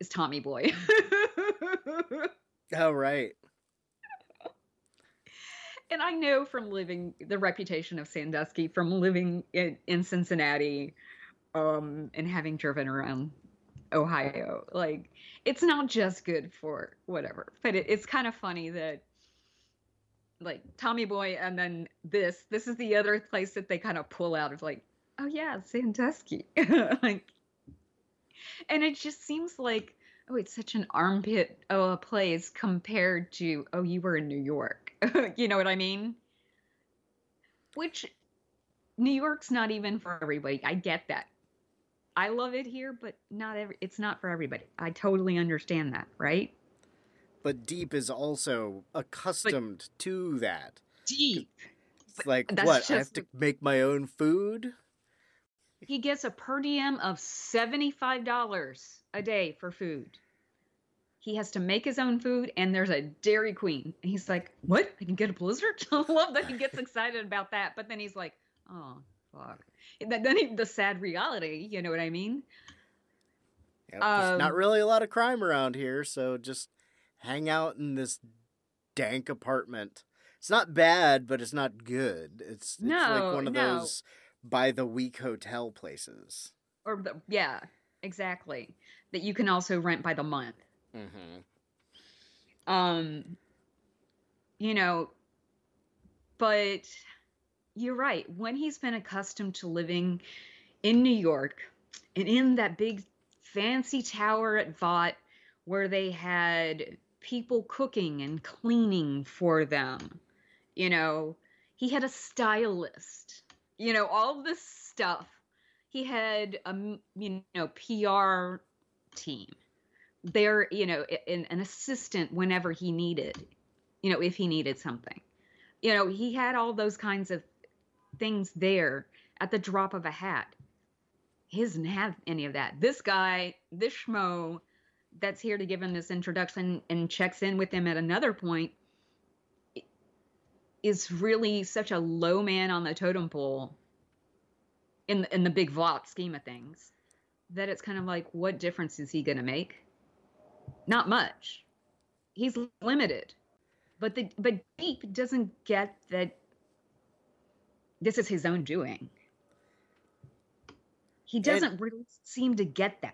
B: is Tommy Boy.
A: oh, right.
B: and I know from living the reputation of Sandusky, from living in, in Cincinnati, um, and having driven around Ohio, like it's not just good for whatever, but it, it's kind of funny that like Tommy Boy, and then this, this is the other place that they kind of pull out of like, oh yeah, Sandusky, like, and it just seems like. Oh, it's such an armpit of a place compared to, oh, you were in New York. you know what I mean? Which New York's not even for everybody. I get that. I love it here, but not every it's not for everybody. I totally understand that, right?
A: But Deep is also accustomed to that.
B: Deep.
A: It's like, what? I have to make my own food?
B: He gets a per diem of $75 a day for food. He has to make his own food, and there's a Dairy Queen. And he's like, What? I can get a blizzard? I love that he gets excited about that. But then he's like, Oh, fuck. And then he, the sad reality, you know what I mean?
A: Yep, there's not
B: Um,
A: really a lot of crime around here, so just hang out in this dank apartment. It's not bad, but it's not good. It's, it's like one of
B: no.
A: those by the week hotel places.
B: Or, the, yeah, exactly. That you can also rent by the month.
A: Mm-hmm.
B: um you know but you're right when he's been accustomed to living in new york and in that big fancy tower at vought where they had people cooking and cleaning for them you know? He had a stylist you know all this stuff. He had a you know pr team. There you know an, an assistant whenever he needed you know if he needed something. You know he had all those kinds of things there at the drop of a hat. He doesn't have any of that. This guy this schmo that's here to give him this introduction and checks in with him at another point is really such a low man on the totem pole in the, in the big Vought scheme of things that it's kind of like what difference is he going to make not much. He's limited. But the but Deep doesn't get that this is his own doing. He doesn't really seem to get that.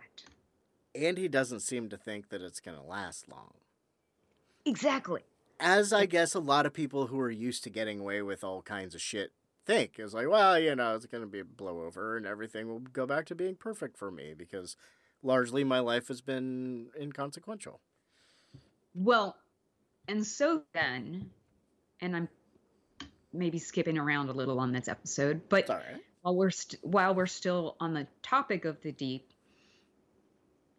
A: And he doesn't seem to think that it's going to last long.
B: Exactly.
A: As I guess a lot of people who are used to getting away with all kinds of shit think. It's like, well, you know, it's going to be a blowover and everything will go back to being perfect for me because largely my life has been inconsequential.
B: Well, and so then, and I'm maybe skipping around a little on this episode, but
A: right.
B: while we're st- while we're still on the topic of the deep,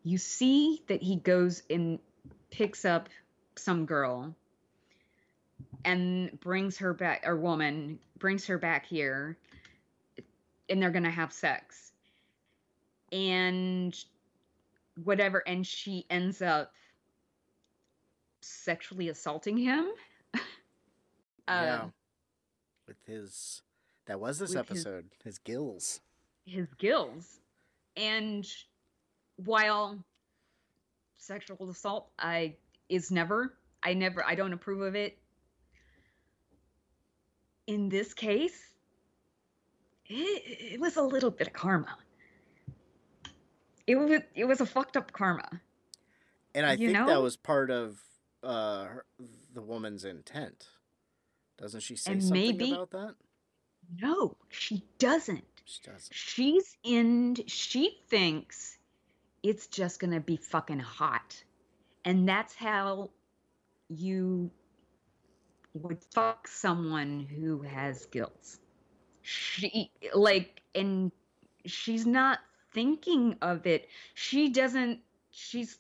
B: you see that he goes and picks up some girl and brings her back or woman brings her back here and they're going to have sex. And whatever and she ends up sexually assaulting him.
A: yeah.
B: Uh,
A: With his. That was this
B: with his-
A: episode. His, gills.
B: his gills and while sexual assault i is never i never i don't approve of it in this case it, it was a little bit of karma it was it was a fucked up karma
A: And I
B: You
A: think that was part of uh, her, the woman's intent. Doesn't she say
B: And
A: something
B: maybe-
A: about that?
B: no she doesn't
A: She doesn't.
B: she's in she thinks it's just gonna be fucking hot. And that's how you would fuck someone who has guilt. She like and she's not thinking of it. She doesn't she's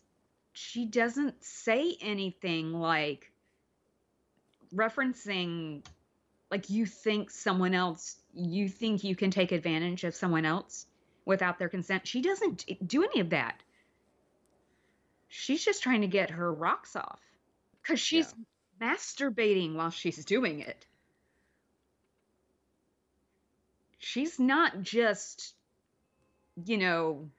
B: she doesn't say anything like referencing like you think someone else you think you can take advantage of someone else without their consent. She doesn't do any of that. She's just trying to get her rocks off because she's masturbating while she's doing it. She's not just you know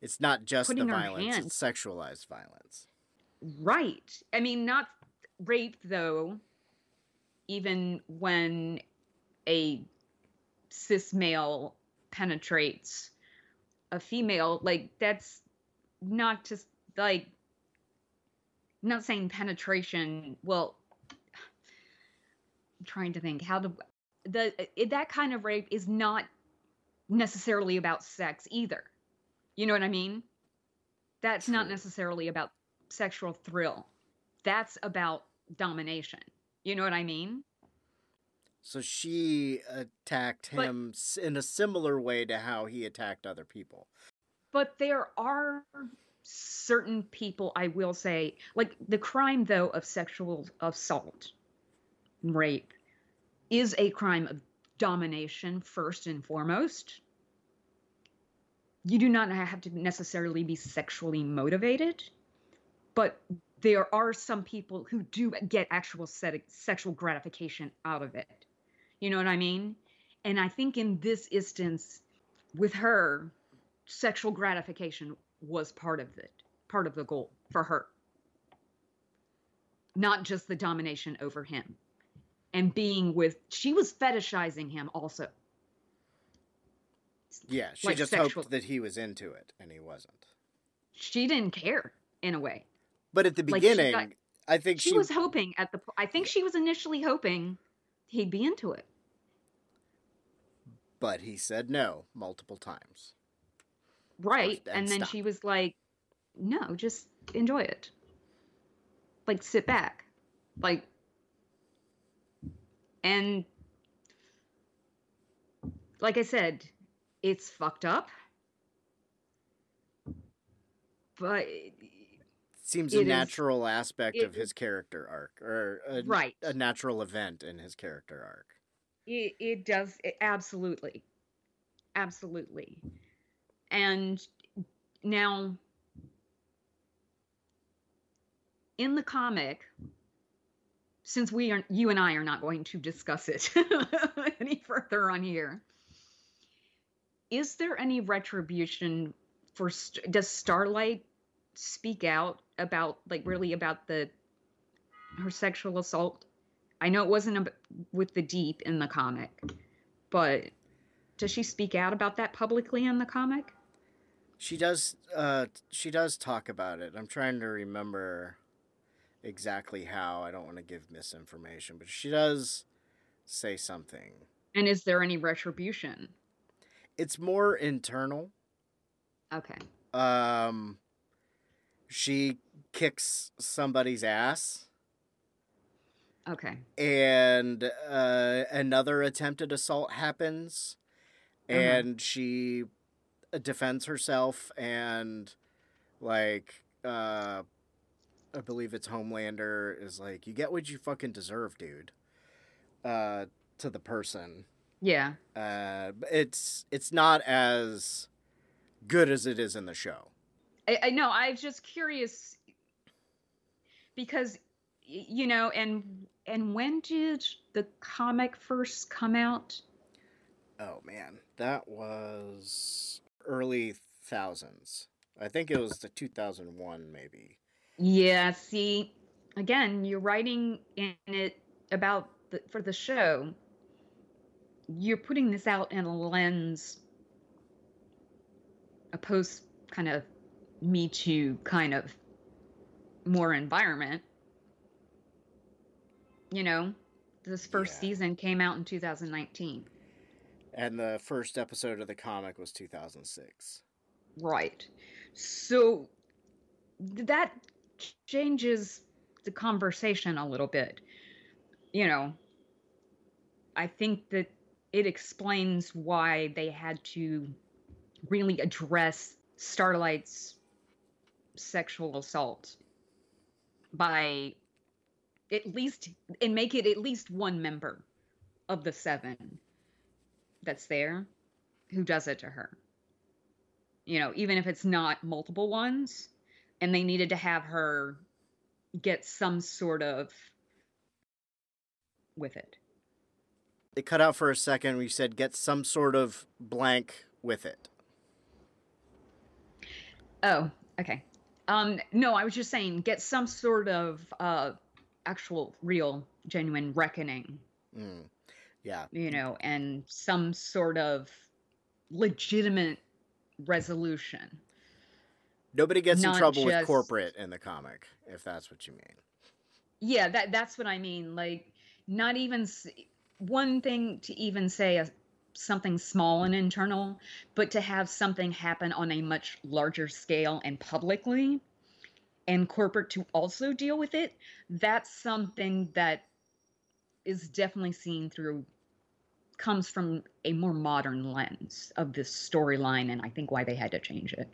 A: It's not just the violence, it's sexualized violence.
B: Right. I mean, not rape, though, even when a cis male penetrates a female, like, that's not just like, not saying penetration. Well, I'm trying to think how to, the, it, that kind of rape is not necessarily about sex either. You know what I mean? That's not necessarily about sexual thrill. That's about domination. You know what I mean?
A: So she attacked him s in a similar way to how he attacked other people.
B: But there are certain people, I will say, like the crime, though, of sexual assault, rape, is a crime of domination first and foremost. You do not have to necessarily be sexually motivated, but there are some people who do get actual sexual gratification out of it. You know what I mean? And I think in this instance, with her, sexual gratification was part of it, part of the goal for her. Not just the domination over him. And being with, she was fetishizing him also.
A: Yeah, she
B: Like
A: just
B: sexual-
A: hoped that he was into it, and he wasn't.
B: She didn't care in a way.
A: But at the
B: Like,
A: beginning,
B: got-
A: I think
B: She,
A: she,
B: was hoping at the, I think she was initially hoping he'd be into it.
A: But he said no multiple times.
B: Right.
A: and
B: And then
A: stop.
B: she was like, no, just enjoy it. Like, sit back. Like, and like I said, it's fucked up. But,
A: Seems
B: It
A: a
B: is-
A: natural aspect
B: it
A: of his character arc, or a,
B: Right.
A: a natural event in his character arc.
B: It, it does it, absolutely, absolutely, and now in the comic, since we are you and I are not going to discuss it any further on here, is there any retribution for does Starlight speak out about like really about the her sexual assault? I know it wasn't ab- with the deep in the comic, but does she speak out about that publicly in the comic?
A: She does. Uh, she does talk about it. I'm trying to remember exactly how. I don't want to give misinformation, but she does say something.
B: And is there any retribution?
A: It's more internal.
B: Okay.
A: Um, she kicks somebody's ass,
B: Okay.
A: and uh, another attempted assault happens,
B: Uh-huh.
A: and she uh, defends herself, and like, uh, I believe it's Homelander is like, "You get what you fucking deserve, dude." Uh, to the person.
B: Yeah.
A: Uh, it's it's not as good as it is in the show.
B: I, I know. I was just curious because you know, and and when did the comic first come out?
A: Oh man, that was early thousands. I think it was the 2001 maybe.
B: Yeah, see, again, you're writing in it about the, for the show. You're putting this out in a lens, a post kind of Me Too kind of more environment. You know, this first
A: Yeah.
B: season came out in 2019.
A: And the first episode of the comic was 2006.
B: Right. So that changes the conversation a little bit. You know, I think that it explains why they had to really address Starlight's sexual assault by at least and make it at least one member of the seven that's there who does it to her you know, even if it's not multiple ones, and they needed to have her get some sort of with it.
A: It cut out for a second. We said get some sort of blank with it.
B: Oh, okay. Um, no, I was just saying get some sort of uh actual, real, genuine reckoning,
A: Mm. Yeah,
B: you know, and some sort of legitimate resolution.
A: nobody gets in
B: Not
A: trouble with corporate in the comic, if that's what you mean.
B: Yeah, that that's what I mean. Like, not even one thing to even say a, something small and internal, but to have something happen on a much larger scale and publicly, and corporate to also deal with it. That's something that is definitely seen through comes from a more modern lens of this storyline and I think why they had to change it.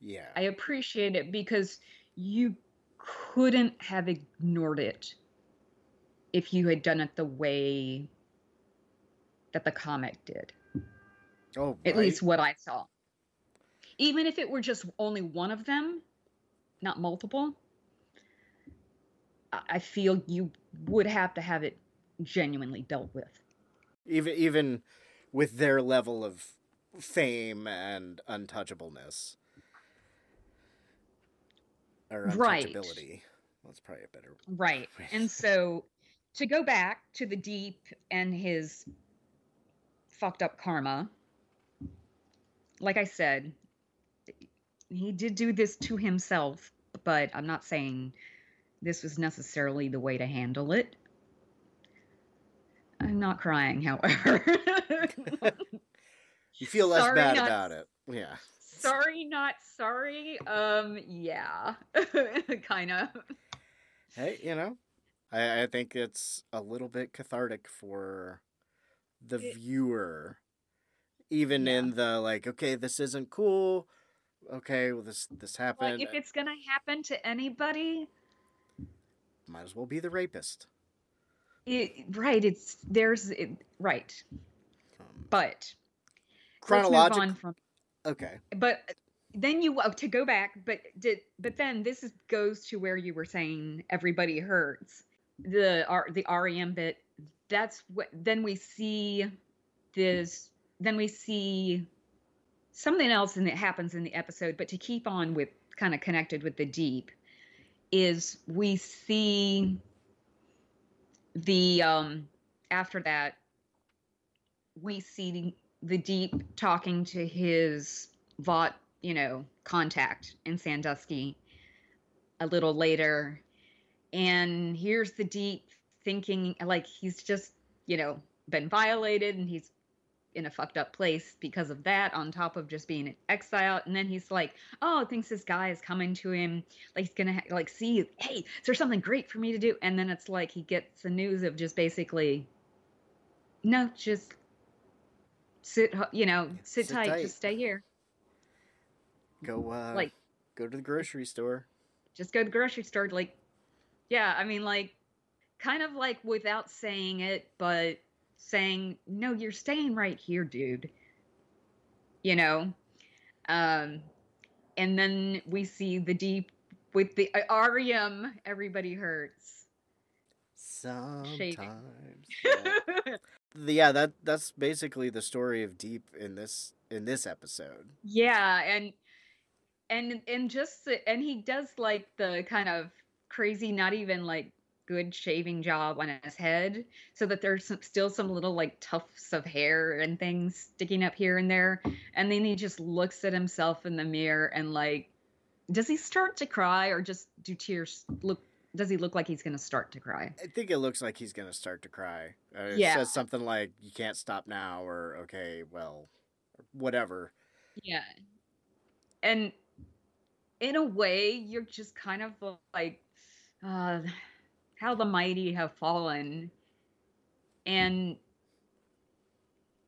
A: Yeah.
B: I appreciate it because you couldn't have ignored it if you had done it the way that the comic did.
A: oh,
B: At least what I saw. Even if it were just only one of them, not multiple, I feel you would have to have it genuinely dealt with.
A: even even with their level of fame and untouchableness or
B: Right.
A: untouchability. That's probably a better.
B: Right. And so to go back to the deep and his fucked up karma, like I said, he did do this to himself, but I'm not saying this was necessarily the way to handle it. I'm not crying, however.
A: You feel less
B: Sorry,
A: bad
B: not-
A: about it. Yeah.
B: sorry, not sorry. Um, yeah, kind of.
A: Hey, you know, I, I think it's a little bit cathartic for the
B: It-
A: viewer, even
B: Yeah.
A: in the like, okay, this isn't cool. Okay, well, this this happened.
B: Like, if it's gonna happen to anybody,
A: Might as well be the rapist.
B: it, right? It's there's it, right,
A: Um,
B: but
A: chronological.
B: Let's move on from,
A: Okay.
B: but then you oh, to go back, but did but then this is, goes to where you were saying everybody hurts the R, the REM bit. That's what then we see this. Then we see something else it happens in the episode. But to keep on with kind of connected with the deep is we see the um after that we see the deep talking to his Vought, you know, contact in Sandusky a little later. And here's the deep thinking like he's just, you know, been violated and he's in a fucked up place because of that, on top of just being in exile. And then he's like, oh, thinks this guy is coming to him, like he's gonna ha- like see, hey, is there something great for me to do? And then it's like he gets the news of just basically, no, just sit, you know, sit,
A: Sit
B: tight,
A: tight.
B: just stay here,
A: Go uh
B: like
A: go to the grocery store.
B: just go to the grocery store. Like, yeah, I mean, like, kind of like without saying it, but saying, no, you're staying right here, dude. You know? Um, and then we see the deep with the uh, REM, everybody hurts.
A: Sometimes. Yeah. yeah, that that's basically the story of Deep in this in this episode.
B: yeah, and and and just and he does like the kind of crazy, not even like good shaving job on his head, so that there's some, still some little like tufts of hair and things sticking up here and there. And then he just looks at himself in the mirror and like, does he start to cry or just do tears look? Does he look like he's gonna start to cry?
A: I think it looks like he's gonna start to cry. Uh, it
B: Yeah.
A: says something like "You can't stop now" or "Okay, well, whatever."
B: Yeah. And in a way, you're just kind of like, uh, how the mighty have fallen. And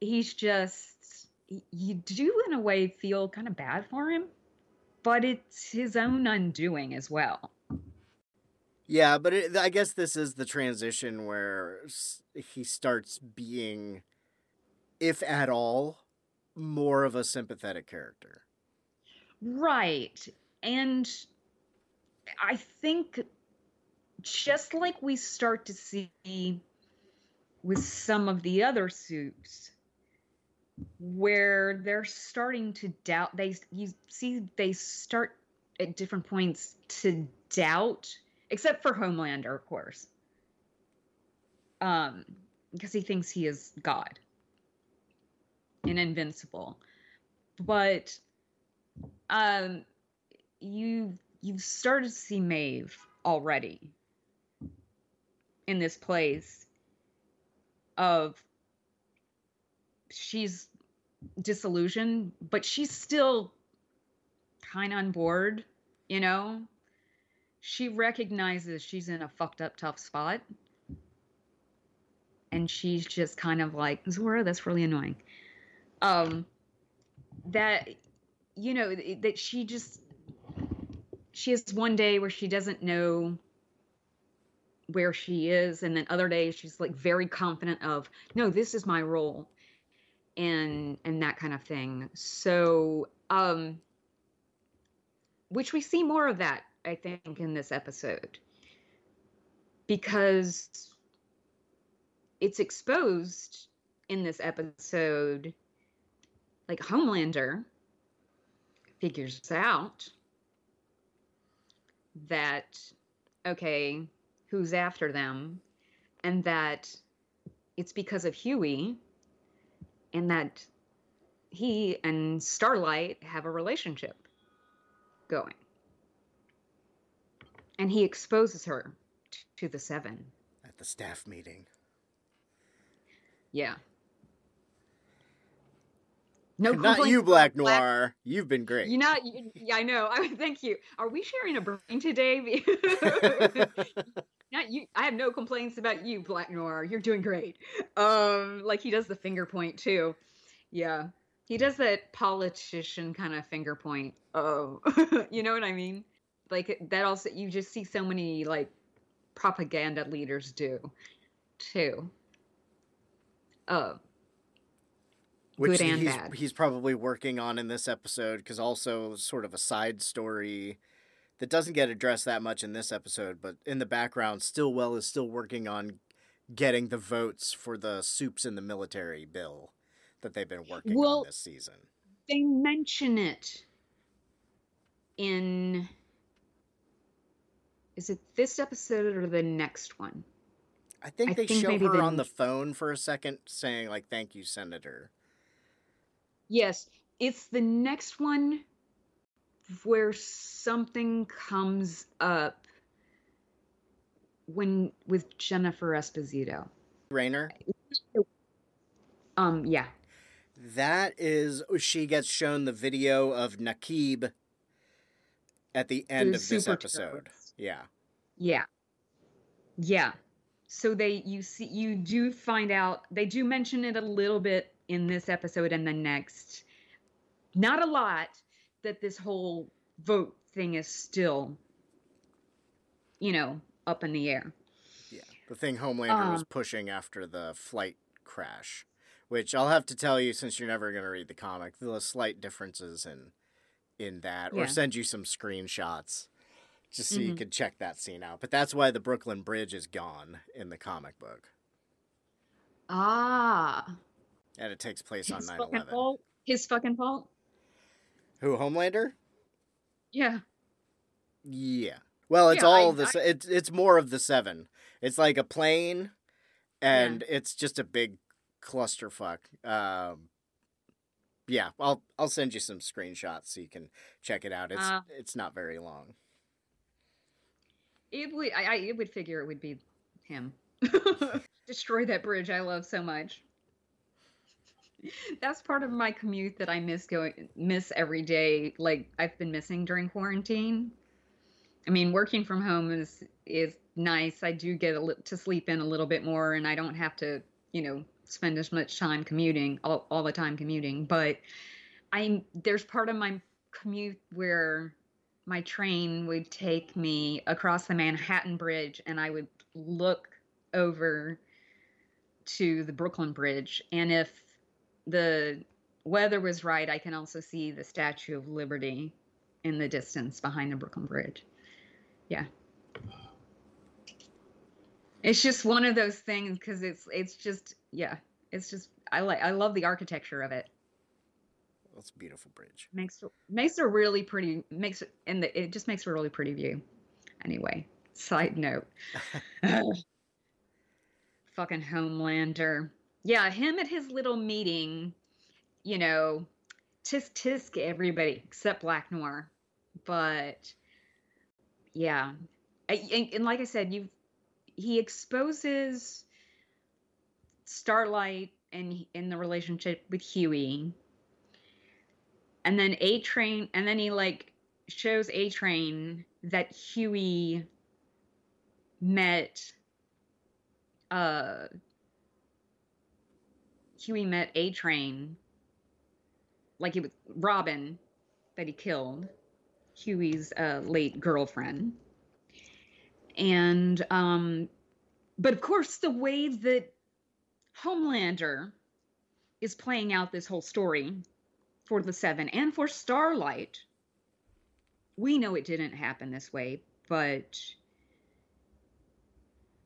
B: he's just you do in a way feel kind of bad for him, but it's his own undoing as well.
A: Yeah, but it, I guess this is the transition where he starts being, if at all, more of a sympathetic character.
B: Right. And I think just like we start to see with some of the other suits where they're starting to doubt they you see they start at different points to doubt except for Homelander of course. Um because he thinks he is god and invincible. But um you you've started to see Maeve already in this place of she's disillusioned but she's still kind of on board you know she recognizes she's in a fucked up tough spot and she's just kind of like Zora, that's really annoying. Um, that you know that she just she has one day where she doesn't know where she is and then other days she's like very confident of no this is my role and and that kind of thing. So um which we see more of that i think in this episode because it's exposed in this episode like homelander figures out that okay who's after them and that it's because of Hughie and that he and Starlight have a relationship going. And he exposes her t- to the seven.
A: At the staff meeting.
B: Yeah. No,
A: Not you, Black Noir. You've been great.
B: You know, yeah, I know. I thank you. Are we sharing a brain today? Not you. I have no complaints about you, Black Noir. You're doing great. Um, like he does the finger point too. Yeah, he does that politician kind of finger point. Oh, you know what I mean? Like that. Also, you just see so many like propaganda leaders do too. Uh,
A: which
B: good and
A: he's,
B: bad.
A: he's probably working on in this episode because also sort of a side story that doesn't get addressed that much in this episode but in the background stillwell is still working on getting the votes for the soups in the military bill that they've been working
B: Well-
A: on this season.
B: they mention it in is it this episode or the next one?
A: I think
B: I
A: they
B: think
A: show her on the phone for a second saying like thank you senator.
B: Yes it's the next one where something comes up when with jennifer esposito
A: Raynor,
B: um yeah
A: that is she gets shown the video of Nakib at the end of this episode. Yeah.
B: Yeah. Yeah. So they you see you do find out they do mention it a little bit in this episode and the next. Not a lot that this whole vote thing is still you know, up in the air.
A: Yeah. The thing Homelander was
B: Um,
A: pushing after the flight crash, which I'll have to tell you since you're never going to read the comic, the slight differences in in that or send you some screenshots just so you
B: Mhm.
A: could check that scene out. But that's why the Brooklyn Bridge is gone in the comic book.
B: Ah.
A: And it takes place on
B: His
A: 9 11.
B: His fucking fault.
A: Who, Homelander?
B: Yeah.
A: Yeah. Well, it's
B: Yeah, I-
A: all this. It's it's more of the seven. It's like a plane, and it's just a big clusterfuck. Um, yeah, I'll I'll send you some screenshots so you can check it out. It's
B: Uh.
A: it's not very long.
B: It would I, I it would figure it would be him. Destroy that bridge I love so much. That's part of my commute that I miss going miss every day like I've been missing during quarantine. I mean, working from home is is nice. I do get li- to sleep in a little bit more and I don't have to, you know, spend as much time commuting all, all the time commuting, but I'm there's part of my commute where my train would take me across the Manhattan Bridge and I would look over to the Brooklyn Bridge. And if the weather was right, I can also see the Statue of Liberty in the distance behind the Brooklyn Bridge. Yeah. It's just one of those things because it's it's just yeah it's just I like I love the architecture of it
A: It's a beautiful bridge.
B: makes makes a really pretty makes it and the, it just makes a really pretty view anyway side note fucking homelander yeah him at his little meeting you know tisk tisk everybody except black noir. But yeah. And, and like i said you he exposes starlight and in the relationship with hughie. And then A Train, and then he like shows A Train that Hughie met uh Hughie met A Train, like it was Robin that he killed, Hughie's uh, late girlfriend. And, um, but of course, the way that Homelander is playing out this whole story for the Seven and for Starlight, we know it didn't happen this way, but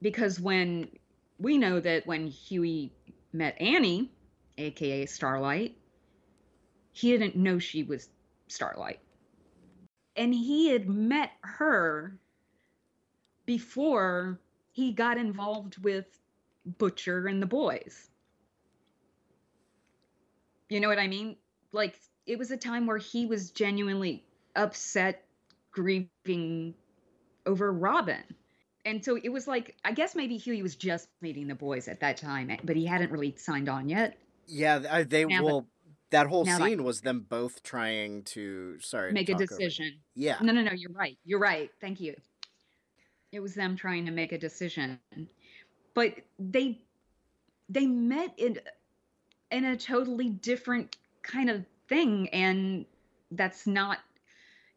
B: because when we know that when Hughie met Annie, aka Starlight, he didn't know she was Starlight. And he had met her before he got involved with Butcher and the boys. You know what I mean? Like, it was a time where he was genuinely upset, grieving over Robin. And so it was like, I guess maybe Hughie was just meeting the boys at that time, eh, but he hadn't really signed on yet.
A: Yeah, they
B: Now
A: will. That whole scene was them both trying to. Sorry, to
B: Make a
A: over you.
B: decision.
A: Yeah,
B: No, no, no, you're right. You're right. Thank you. It was them trying to make a decision. But they they met in in a totally different kind of thing and that's not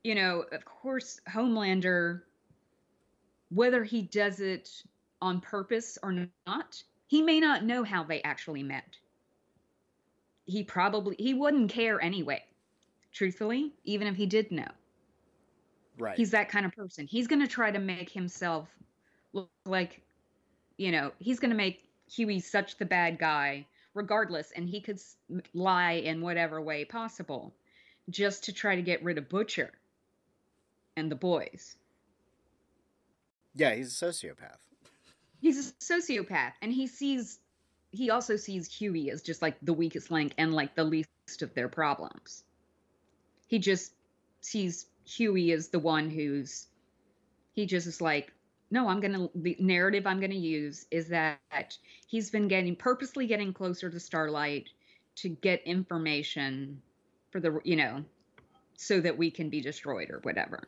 B: you know, of course Homelander whether he does it on purpose or not, he may not know how they actually met. He probably he wouldn't care anyway. Truthfully, even if he did know.
A: right.
B: He's that kind of person. He's going to try to make himself look like, you know, he's going to make Hughie such the bad guy, regardless, and he could lie in whatever way possible just to try to get rid of Butcher and the boys.
A: Yeah, he's a sociopath.
B: He's a sociopath, and he sees, he also sees Hughie as just like the weakest link and like the least of their problems. He just sees Hughie as the one who's, he just is like, no, I'm gonna, the narrative I'm gonna use is that he's been getting, purposely getting closer to Starlight to get information for the, you know, so that we can be destroyed or whatever.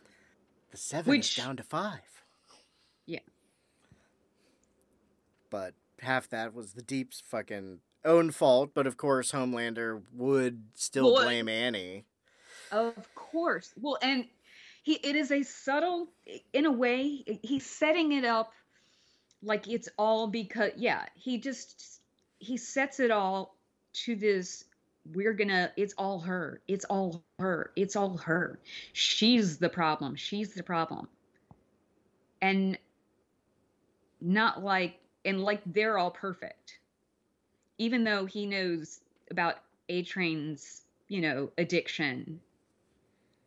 A: The seven
B: Which-
A: is down to five.
B: Yeah.
A: But half that was the Deep's fucking own fault. But of course, Homelander would still
B: Would.
A: blame Annie.
B: Of course. Well, and he it is a subtle in a way he's setting it up like it's all because yeah, he just he sets it all to this we're going to it's all her. It's all her. It's all her. She's the problem. She's the problem. And not like and like they're all perfect. Even though he knows about A Train's, you know, addiction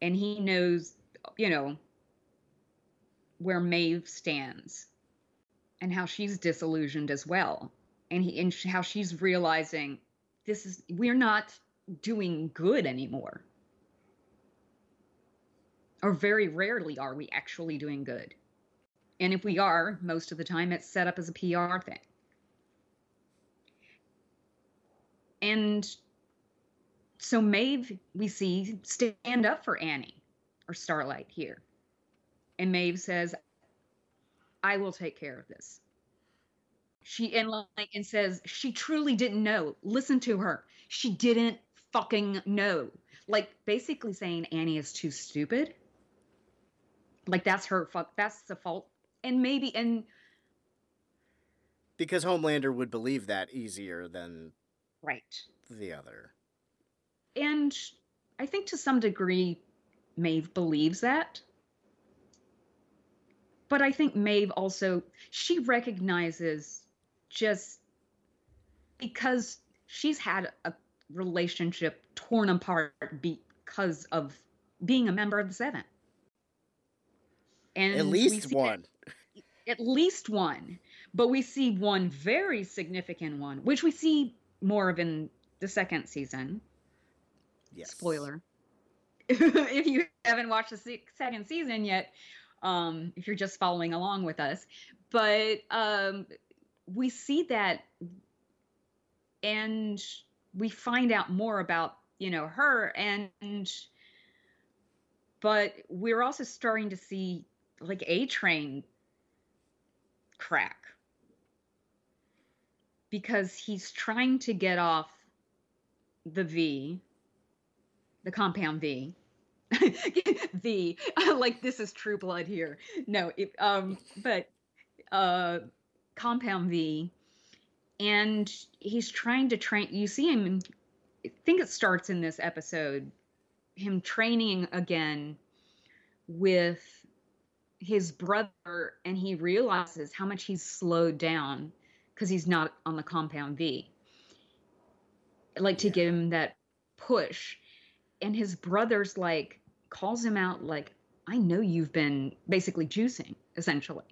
B: and he knows, you know, where Maeve stands and how she's disillusioned as well. And he and how she's realizing this is we're not doing good anymore. Or very rarely are we actually doing good. And if we are, most of the time it's set up as a PR thing. And so Maeve, we see, stand up for Annie or Starlight here. And Maeve says, I will take care of this. She and like and says she truly didn't know. Listen to her. She didn't fucking know. Like basically saying Annie is too stupid. Like that's her fuck that's the fault. And maybe and
A: Because Homelander would believe that easier than
B: right.
A: the other.
B: And I think to some degree, Maeve believes that. But I think Maeve also, she recognizes just because she's had a relationship torn apart because of being a member of the Seven. And
A: At least one.
B: At least one but we see one very significant one which we see more of in the second season.
A: Yes.
B: spoiler. If you haven't watched the second season yet um if you're just following along with us. But um we see that and we find out more about you know her and but we're also starting to see like a train crack. Because he's trying to get off the V, the compound V. v like this is true blood here. No it, um but uh compound v. And he's trying to train you see him i think it starts in this episode him training again with his brother and he realizes how much he's slowed down because he's not on the compound v. Like to give him that push. And his brother's like calls him out like i know you've been basically juicing essentially.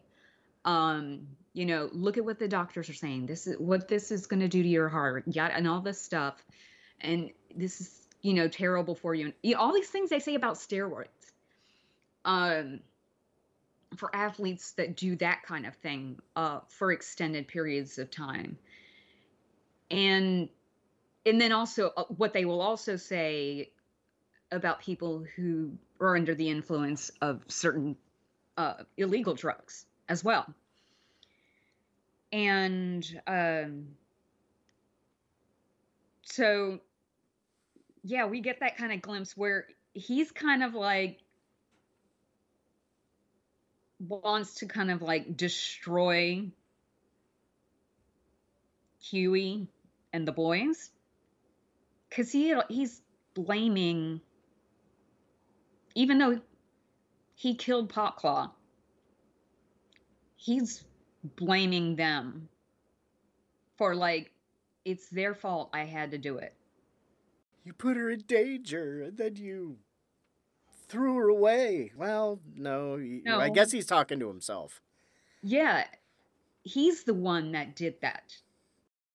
B: Um you know look at what the doctors are saying. This is what this is going to do to your heart yeah and all this stuff. And this is you know terrible for you. And all these things they say about steroids. Um for athletes that do that kind of thing uh for extended periods of time and and then also uh, what they will also say about people who are under the influence of certain uh, illegal drugs as well. And um, so, yeah, we get that kind of glimpse where he's kind of like wants to kind of like destroy Hughie and the boys because he he's blaming even though he killed Popclaw, he's blaming them for like it's their fault I had to do it.
A: You put her in danger and then you threw her away. Well, no, y- I
B: No.
A: guess he's talking to himself.
B: Yeah, he's the one that did that.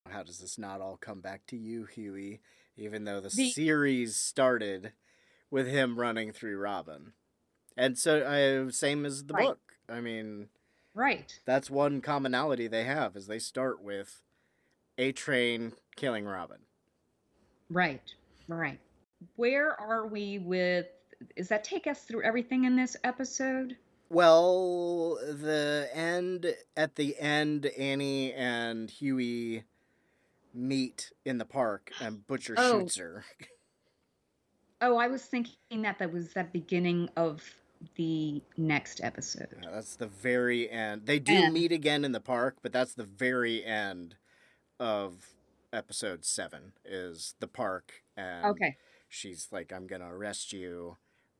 A: How does this not all come back to you, Hughie? Even though the,
B: The-
A: series started with him running through Robin, and so uh, same as the
B: Right.
A: book. I mean,
B: Right.
A: that's one commonality they have is they start with a train killing Robin.
B: Right. Right. Where are we with does that take us through everything in this episode?
A: Well, the end at the end, Annie and Hughie meet in the park, and Butcher
B: Oh.
A: shoots her.
B: Oh, I was thinking that that was the beginning of the next episode.
A: Yeah, That's the very end. They do
B: And-
A: meet again in the park, but that's the very end of episode seven. Is the park and
B: Okay.
A: she's like, "I'm gonna arrest you,"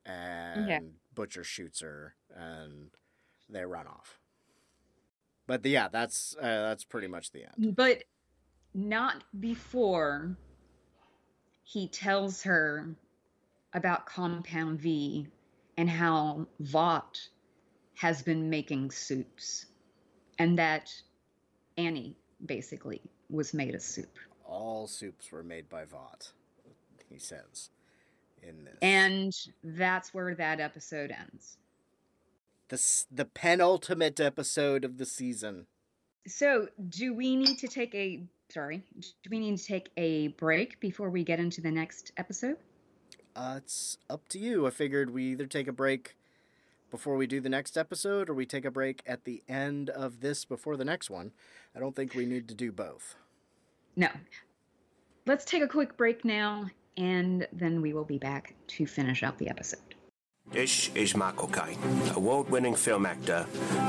A: and Butcher shoots her, and they run off. But yeah, that's uh, that's pretty much the end.
B: But not before he tells her about Compound V and how Vought has been making soups and that Annie basically was made a soup.
A: All soups were made by Vought, he says in this.
B: And that's where that episode ends.
A: the the penultimate episode of the season.
B: So, do we need to take a sorry, do we need to take a break before we get into the next episode?
A: Uh, it's up to you. I figured we either take a break before we do the next episode, or we take a break at the end of this before the next one. I don't think we need to do both.
B: No. Let's take a quick break now, and then we will be back to finish out the episode.
C: This is Michael Caine, award winning film actor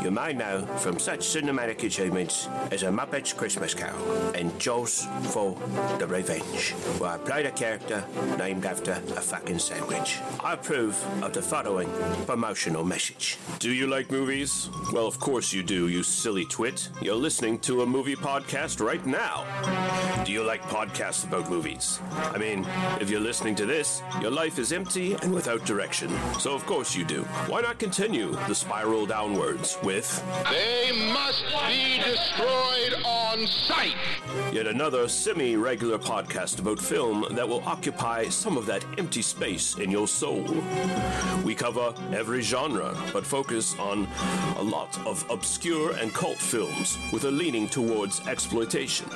C: you may know from such cinematic achievements as A Muppet's Christmas Carol and Jaws for the Revenge, where I played a character named after a fucking sandwich. I approve of the following promotional message.
D: Do you like movies? Well, of course you do, you silly twit. You're listening to a movie podcast right now. Do you like podcasts about movies? I mean, if you're listening to this, your life is empty and without direction. So, of course you do. Why not continue the spiral downwards with
E: They must be destroyed on sight.
D: yet another semi regular podcast about film that will occupy some of that empty space in your soul. We cover every genre, but focus on a lot of obscure and cult films with a leaning towards exploitation.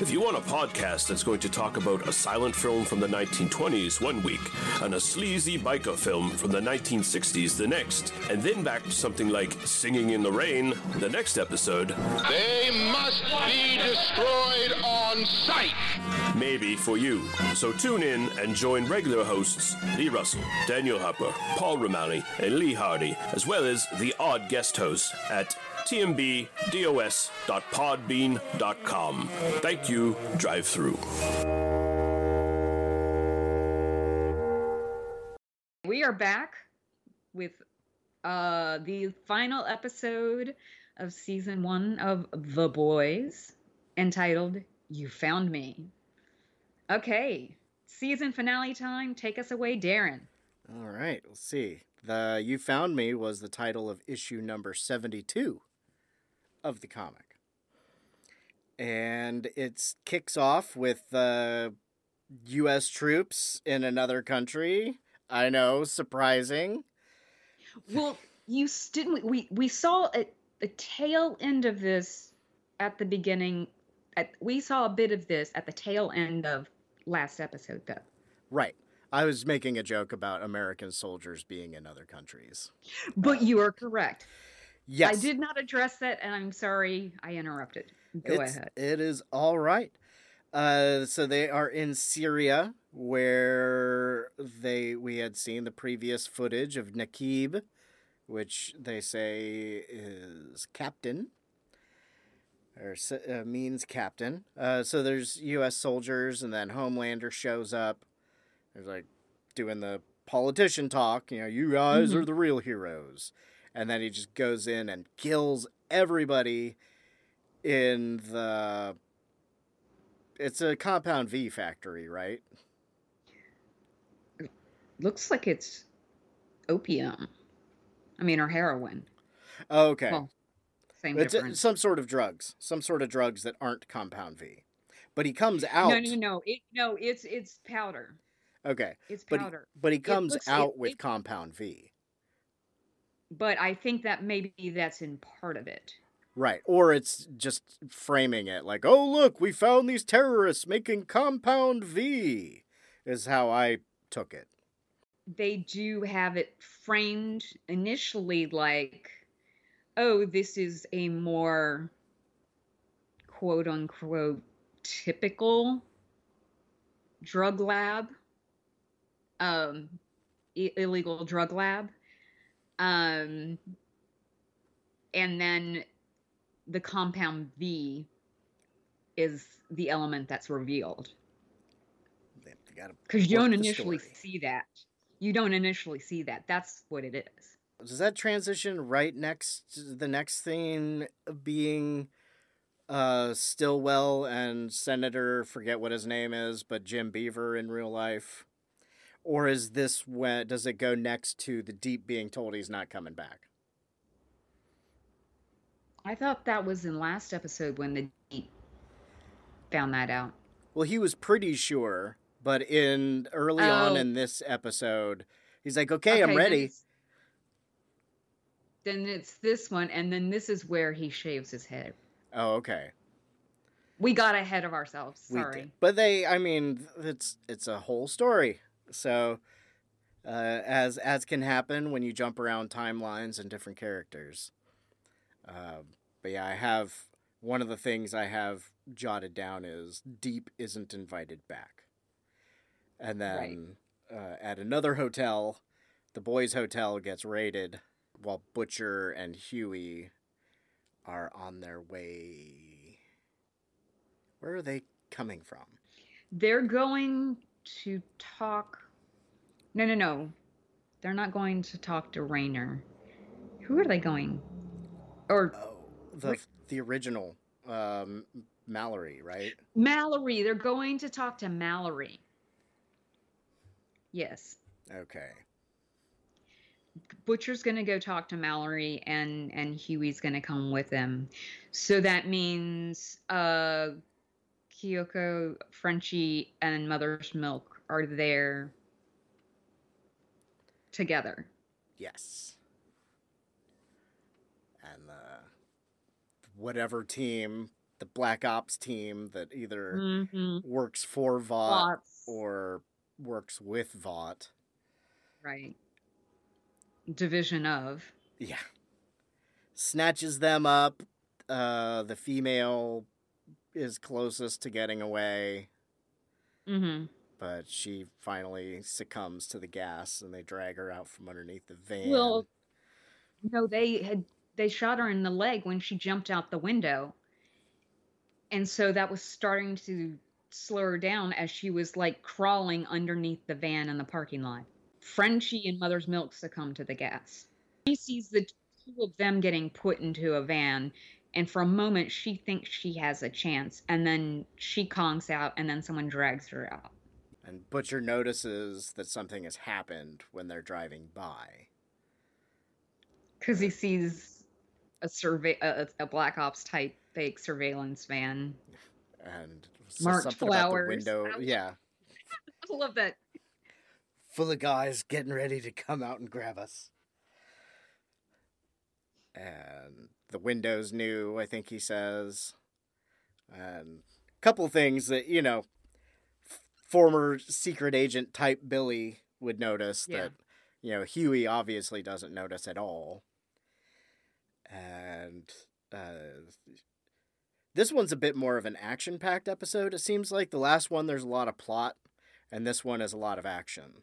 D: If you want a podcast that's going to talk about a silent film from the 1920s one week and a sleazy biker film from the the 1960s the next, and then back to something like Singing in the Rain the next episode,
E: They must be destroyed on sight.
D: maybe for you. So tune in and join regular hosts Lee Russell, Daniel Harper, Paul Romani, and Lee Hardy, as well as the odd guest host at tmbdos.podbean.com. Thank you, drive through.
B: We are back with uh, the final episode of season one of The Boys, entitled You Found Me. Okay, season finale time. Take us away, Daeron.
A: All right, let's see. The You Found Me was the title of issue number 72 of the comic. And it kicks off with uh, U.S. troops in another country. I know, surprising.
B: Well, you didn't. We we saw at the tail end of this at the beginning. At, we saw a bit of this at the tail end of last episode, though.
A: Right. I was making a joke about American soldiers being in other countries.
B: But you are correct.
A: Yes.
B: I did not address that, and I'm sorry I interrupted. Go
A: It's-
B: ahead.
A: It is all right. Uh, so they are in Syria, where they we had seen the previous footage of Nakib, which they say is captain, or uh, means captain. Uh, so there's U.S. soldiers, and then Homelander shows up. There's like doing the politician talk. You know, you guys
B: Mhm.
A: are the real heroes, and then he just goes in and kills everybody in the it's a compound V factory, right?
B: Looks like it's opium. I mean, or heroin.
A: Oh, okay.
B: Well, same
A: it's
B: difference.
A: some sort of drugs, some sort of drugs that aren't compound V. But he comes out.
B: No, no, no. It, no, it's it's powder.
A: Okay.
B: It's
A: But he,
B: powder.
A: but he comes
B: looks- it-
A: out with
B: it-
A: compound V.
B: But I think that maybe that's in part of it.
A: Right. Or it's just framing it like, oh, look, we found these terrorists making compound V, is how I took it.
B: they do have it framed initially like, oh, this is a more quote unquote typical drug lab, um, I- illegal drug lab. Um, and then the compound V is the element that's revealed because you don't initially
A: story.
B: see that. You don't initially see that. That's what it is.
A: Does that transition right next to the next thing being uh Stillwell and Senator forget what his name is, but Jim Beaver in real life? Or is this when does it go next to the deep being told he's not coming back?
B: I thought that was in last episode when the Deep found that out.
A: Well, he was pretty sure, but in early on
B: Oh.
A: in this episode, he's like, "Okay, I'm
B: then
A: ready."
B: it's- Then it's this one, and then this is where he shaves his head.
A: Oh, okay.
B: We got ahead of ourselves. Sorry.
A: But they, I mean, it's it's a whole story. So, uh, as as can happen when you jump around timelines and different characters. Uh, but yeah, I have one of the things I have jotted down is Deep isn't invited back, and then uh, at another hotel, the boys' hotel gets raided while Butcher and Hughie are on their way. Where are they coming from?
B: They're going to talk. No, no, no. They're not going to talk to Raynor. Who are they going? Or
A: Oh, the the original um, Mallory, right?
B: Mallory. They're going to talk to Mallory. Yes.
A: Okay.
B: Butcher's going to go talk to Mallory and and Hughie's going to come with him. So that means uh Kyoko, Frenchie and Mother's Milk are there together.
A: Yes. And the whatever team, the Black Ops team that either
B: Mhm.
A: works for Vought or works with Vought.
B: Right. division of.
A: Yeah. Snatches them up. Uh, the female is closest to getting away,
B: Mm-hmm.
A: but she finally succumbs to the gas and they drag her out from underneath the van.
B: Well, no, they had they shot her in the leg when she jumped out the window, and so that was starting to slow her down as she was like crawling underneath the van in the parking lot. Frenchie and Mother's Milk succumb to the gas. She sees the two of them getting put into a van, and for a moment she thinks she has a chance, and then she conks out, and then someone drags her out.
A: and Butcher notices that something has happened when they're driving by.
B: because he sees a survey a, a black ops type fake surveillance van
A: And
B: Marked flowers.
A: window. Yeah.
B: i love that
A: full of guys getting ready to come out and grab us. And the window's new, I think he says. And a couple things that, you know, f- former secret agent type Billy would notice
B: Yeah.
A: that, you know, Hughie obviously doesn't notice at all. And uh, this one's a bit more of an action packed episode. It seems like the last one, there's a lot of plot, and this one is a lot of action.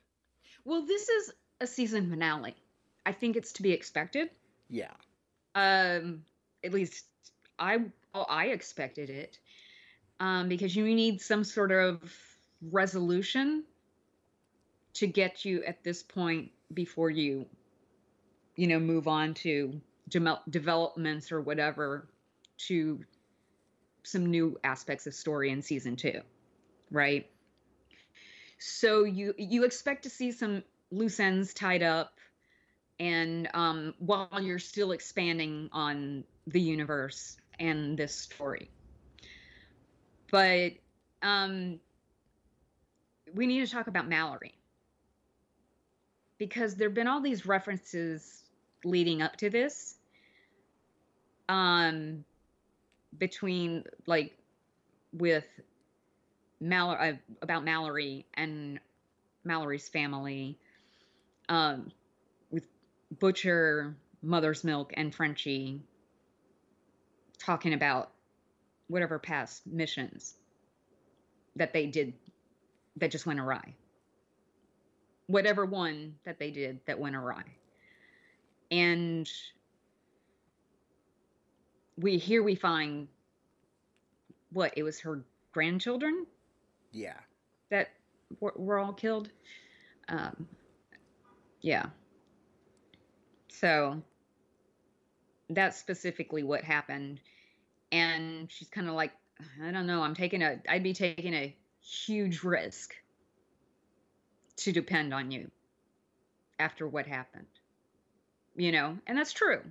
B: well this is a season finale i think it's to be expected
A: Yeah.
B: um at least i oh, i expected it um because you need some sort of resolution to get you at this point before you you know move on to demel- developments or whatever to some new aspects of story in season 2 right? So you you expect to see some loose ends tied up and um, while you're still expanding on the universe and this story. But um, we need to talk about mallory. Because there have been all these references leading up to this um between like with Mallory uh, about Mallory and Mallory's family um with Butcher, Mother's Milk and Frenchie talking about whatever past missions that they did that just went awry. Whatever one that they did that went awry. And we here we find what it was her grandchildren
A: Yeah.
B: that were, were all killed. Um, yeah. So that's specifically what happened. And she's kind of like, I don't know, I'm taking a, I'd be taking a huge risk to depend on you after what happened. You know, and that's true.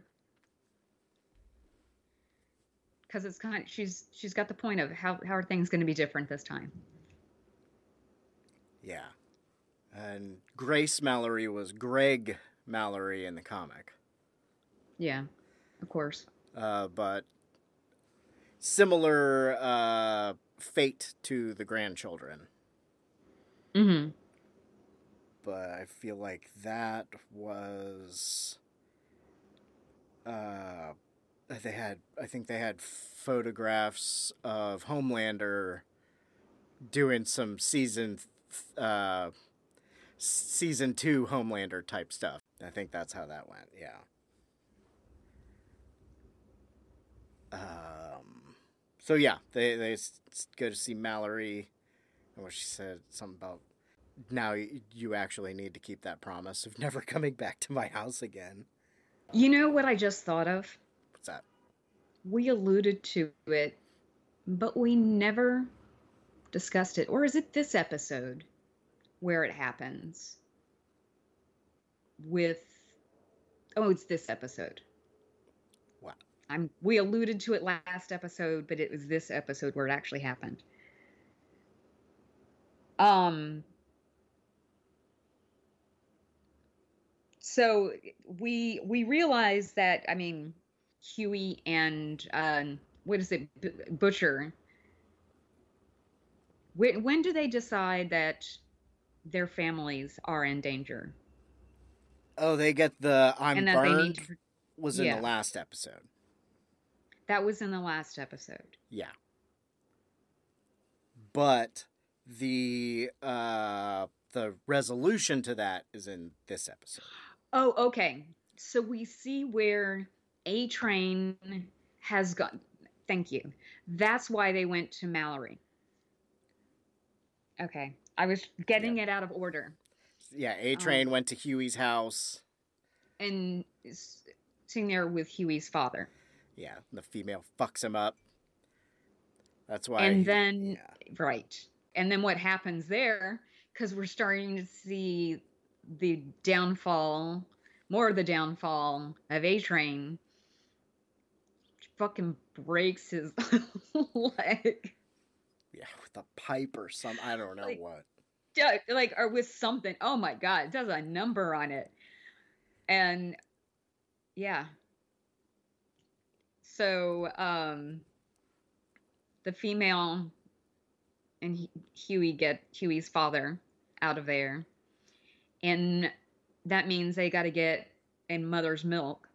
B: Because it's kind of, she's she's got the point of how how are things going to be different this time?
A: Yeah. And Grace Mallory was Greg Mallory in the comic.
B: Yeah, of course.
A: Uh, but similar uh, fate to the grandchildren.
B: Mm-hmm.
A: But I feel like that was. Uh, they had, I think they had photographs of Homelander doing some season, th- uh, season two Homelander type stuff. I think that's how that went. Yeah. Um. So yeah, they they go to see Mallory, and what she said something about now you actually need to keep that promise of never coming back to my house again.
B: You know what I just thought of?
A: What's that?
B: We alluded to it, but we never discussed it. Or is it this episode where it happens? With oh, it's this episode.
A: Wow.
B: I'm we alluded to it last episode, but it was this episode where it actually happened. Um so we we realize that I mean Hughie and um, what is it B- Butcher. When, when do they decide that their families are in danger?
A: Oh, they get the I'm burned
B: to.
A: was in
B: yeah.
A: the last episode.
B: That was in the last episode.
A: Yeah. But the uh the resolution to that is in this episode.
B: Oh, okay. So we see where A Train has gone. Thank you. That's why they went to Mallory. Okay. I was getting it out of order.
A: Yeah, A um, Train went to Hughie's house.
B: And is sitting there with Hughie's father.
A: Yeah, the female fucks him up. That's why.
B: and
A: he-
B: then,
A: yeah.
B: right. And then what happens there, because we're starting to see the downfall, more of the downfall of A Train, fucking breaks his leg.
A: yeah, with a pipe or some I don't know
B: Like-
A: what.
B: Yeah, like or with something. Oh my god, it does a number on it. And yeah. So um the female and Hu- Hughie get Hughie's father out of there. And that means they got to get in mother's milk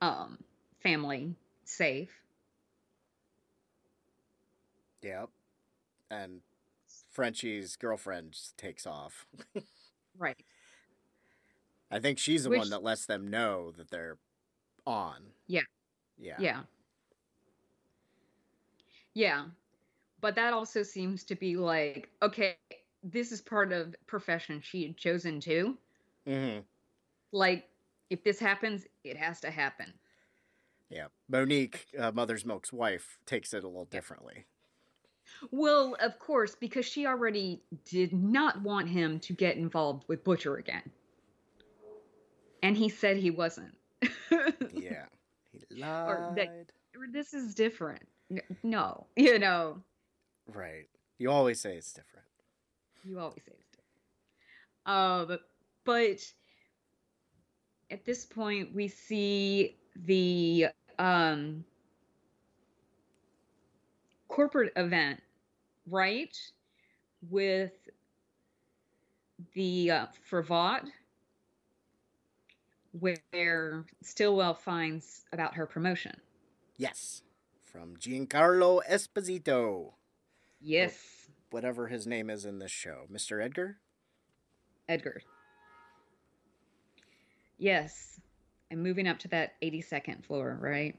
B: um family safe.
A: Yep. And Frenchie's girlfriend takes off.
B: Right.
A: I think she's the
B: Which-
A: one that lets them know that they're on.
B: Yeah.
A: Yeah.
B: Yeah. Yeah. But that also seems to be like, okay, this is part of profession she had chosen too.
A: hmm
B: Like, if this happens, it has to happen.
A: Yeah. Monique, uh, Mother's Milk's wife, takes it a little differently.
B: Well, of course, because she already did not want him to get involved with Butcher again. And he said he wasn't.
A: Yeah. He
B: Or
A: lied.
B: that- this is different. No, you know,
A: Right. You always say it's different.
B: You always say it's different. Um, but at this point, we see the um, corporate event, right? With the uh, where Stillwell finds about her promotion.
A: Yes. From Giancarlo Esposito.
B: Yes,
A: Whatever his name is in this show. Mr. Edgar?
B: Edgar. Yes. I'm moving up to that 82nd floor, right?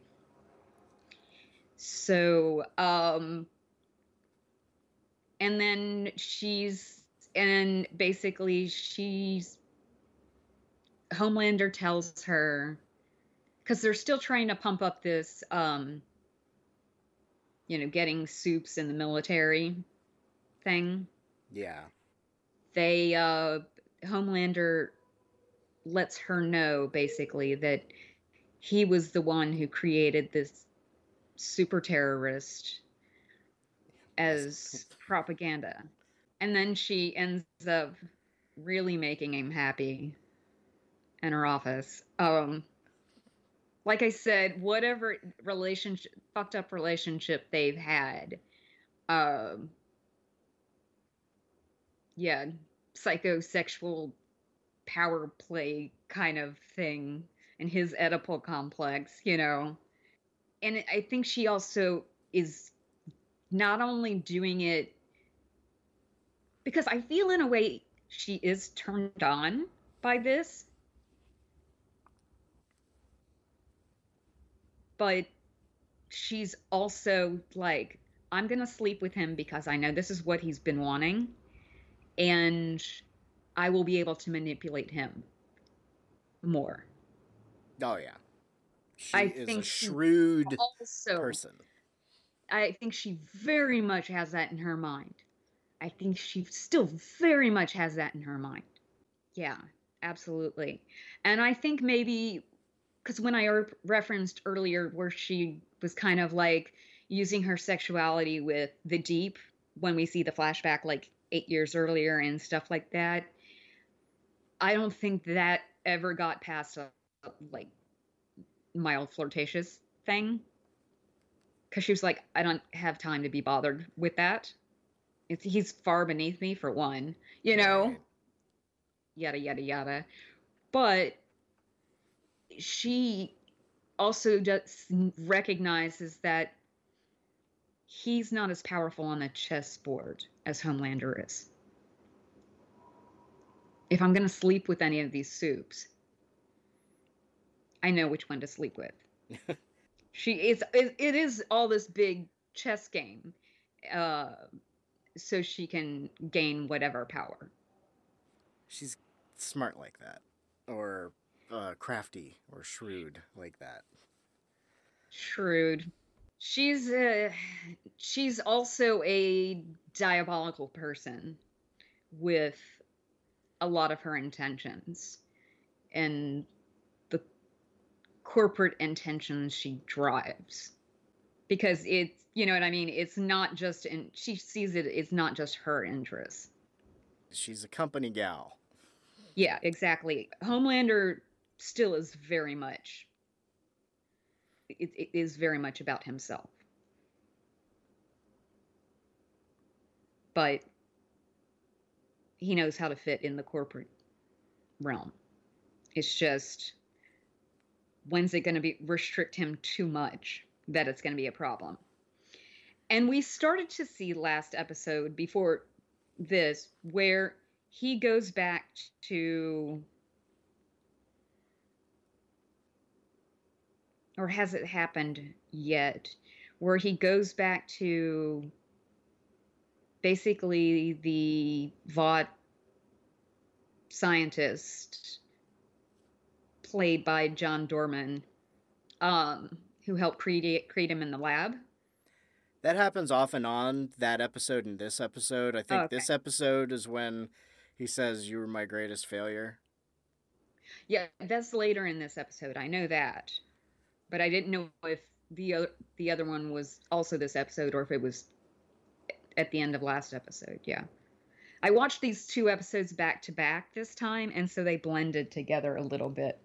B: So, um and then she's and basically she's Homelander tells her cuz they're still trying to pump up this um you know, getting soups in the military thing.
A: Yeah.
B: they uh homelander lets her know basically that he was the one who created this super terrorist as propaganda. And then she ends up really making him happy in her office. Um like i said whatever relationship fucked up relationship they've had um yeah, psychosexual power play kind of thing and his Oedipal complex, you know. And I think she also is not only doing it because I feel in a way she is turned on by this. But she's also like, I'm going to sleep with him because I know this is what he's been wanting and I will be able to manipulate him more.
A: Oh, yeah. She
B: I
A: is
B: think she
A: shrewd
B: Also,
A: person.
B: I think she very much has that in her mind. I think she still very much has that in her mind. Yeah, absolutely. And I think maybe because when I er- referenced earlier where she was kind of like using her sexuality with the deep when we see the flashback like eight years earlier and stuff like that, I don't think that ever got past a, a like mild flirtatious thing because she was like, I don't have time to be bothered with that. It's, he's far beneath me for one, you know,
A: Right.
B: yada yada yada. but she also just recognizes that he's not as powerful on a chessboard as Homelander is. If I'm going to sleep with any of these soups, I know which one to sleep with. she is it, it is all this big chess game uh so she can gain whatever power
A: She's smart like that, or uh, crafty or shrewd like that.
B: shrewd she's uh, she's also a diabolical person with a lot of her intentions and the corporate intentions she drives. Because it's you know what i mean? It's not just and she sees it it's not just her interests.
A: She's a company gal.
B: yeah exactly. Homelander still is very much it, it is very much about himself. But he knows how to fit in the corporate realm. It's just when's it going to be restrict him too much that it's going to be a problem? And we started to see last episode before this where he goes back to or has it happened yet where he goes back to basically the Vought scientist played by John Doman um who helped create create him in the lab
A: That happens off and on. That episode and this episode. I think
B: Okay.
A: this episode is when he says, "You were my greatest failure."
B: Yeah, that's later in this episode. I know that, but I didn't know if the other the other one was also this episode or if it was at the end of last episode. Yeah, I watched these two episodes back to back this time, and so they blended together a little bit.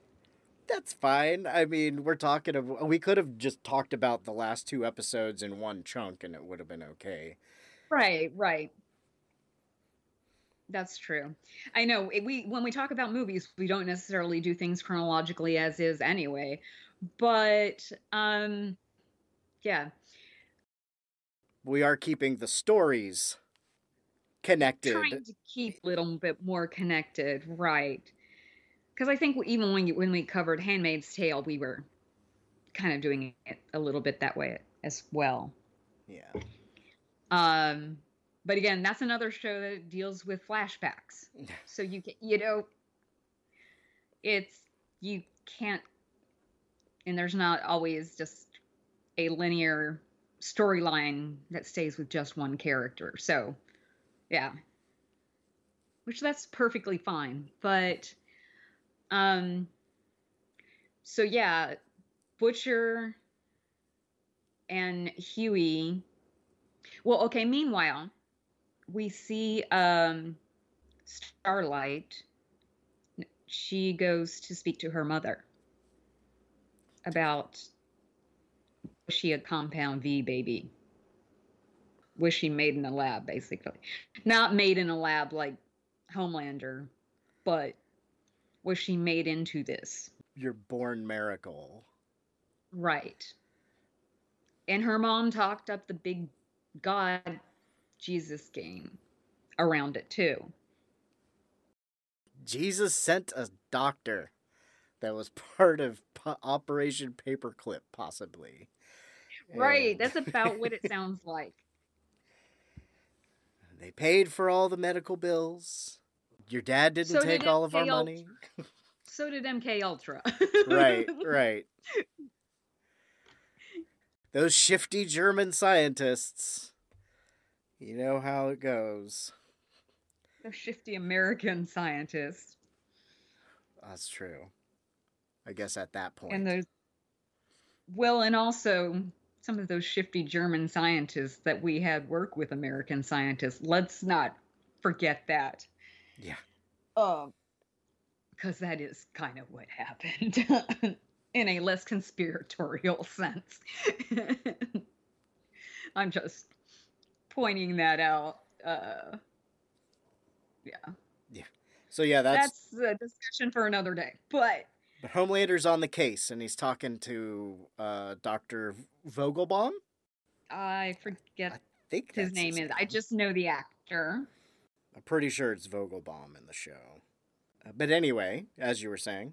A: That's fine. I mean, we're talking of we could have just talked about the last two episodes in one chunk and it would have been okay.
B: Right, right. That's true. I know it- we when we talk about movies, we don't necessarily do things chronologically as is anyway. But um yeah,
A: We are keeping the stories connected.
B: trying to keep a little bit more connected, right? Because I think even when you, when we covered *Handmaid's Tale*, we were kind of doing it a little bit that way as well.
A: Yeah.
B: Um, but again, that's another show that deals with flashbacks. So you can, you know, it's you can't, and there's not always just a linear storyline that stays with just one character. So, yeah, which that's perfectly fine. But, um, so yeah, Butcher and Hughie. Well, okay. Meanwhile, we see um, Starlight. She goes to speak to her mother about was she a compound V baby? Was she made in a lab, basically? Not made in a lab like Homelander, but was she made into this?
A: Your born miracle.
B: Right. And her mom talked up the big God Jesus game around it too.
A: Jesus sent a doctor that was part of po- Operation Paperclip, possibly.
B: Right.
A: And
B: That's about what it sounds like.
A: They paid for all the medical bills. Your dad didn't
B: So
A: take
B: did
A: all of our money.
B: So did MK Ultra.
A: right, right. Those shifty German scientists. You know how it goes.
B: Those shifty American scientists.
A: That's true. I guess at that point.
B: And those well, and also some of those shifty German scientists that we had work with American scientists. Let's not forget that.
A: yeah.
B: Um, because that is kind of what happened in a less conspiratorial sense. I'm just pointing that out. Uh, yeah. Yeah.
A: So yeah, that's,
B: that's a discussion for another day. But
A: but Homelander's on the case, and he's talking to uh, Doctor Vogelbaum.
B: I forget
A: I think
B: his name is. I just know the actor.
A: I'm pretty sure it's Vogelbaum in the show. Uh, but anyway, as you were saying,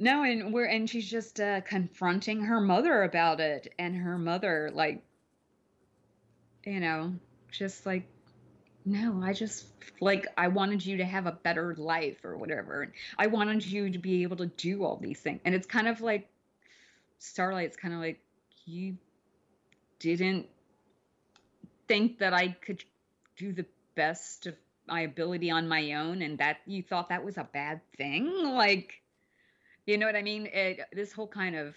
B: No, and we're and she's just uh, confronting her mother about it, and her mother like, you know, just like, no, I just like I wanted you to have a better life or whatever, and I wanted you to be able to do all these things, and it's kind of like Starlight's kind of like you didn't think that I could do the best of my ability on my own, and that you thought that was a bad thing, like. You know what I mean? It, this whole kind of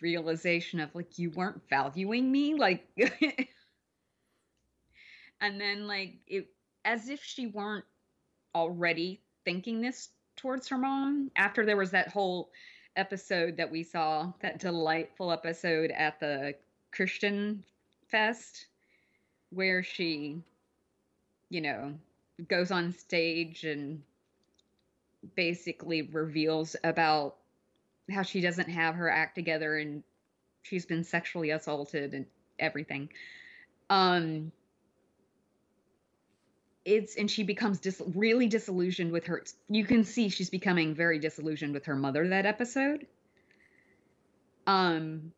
B: realization of like you weren't valuing me, like, and then like it as if she weren't already thinking this towards her mom after there was that whole episode that we saw, that delightful episode at the Christian Fest where she, you know, goes on stage and basically reveals about how she doesn't have her act together and she's been sexually assaulted and everything. Um it's and she becomes dis- really disillusioned with her you can see she's becoming very disillusioned with her mother that episode. Um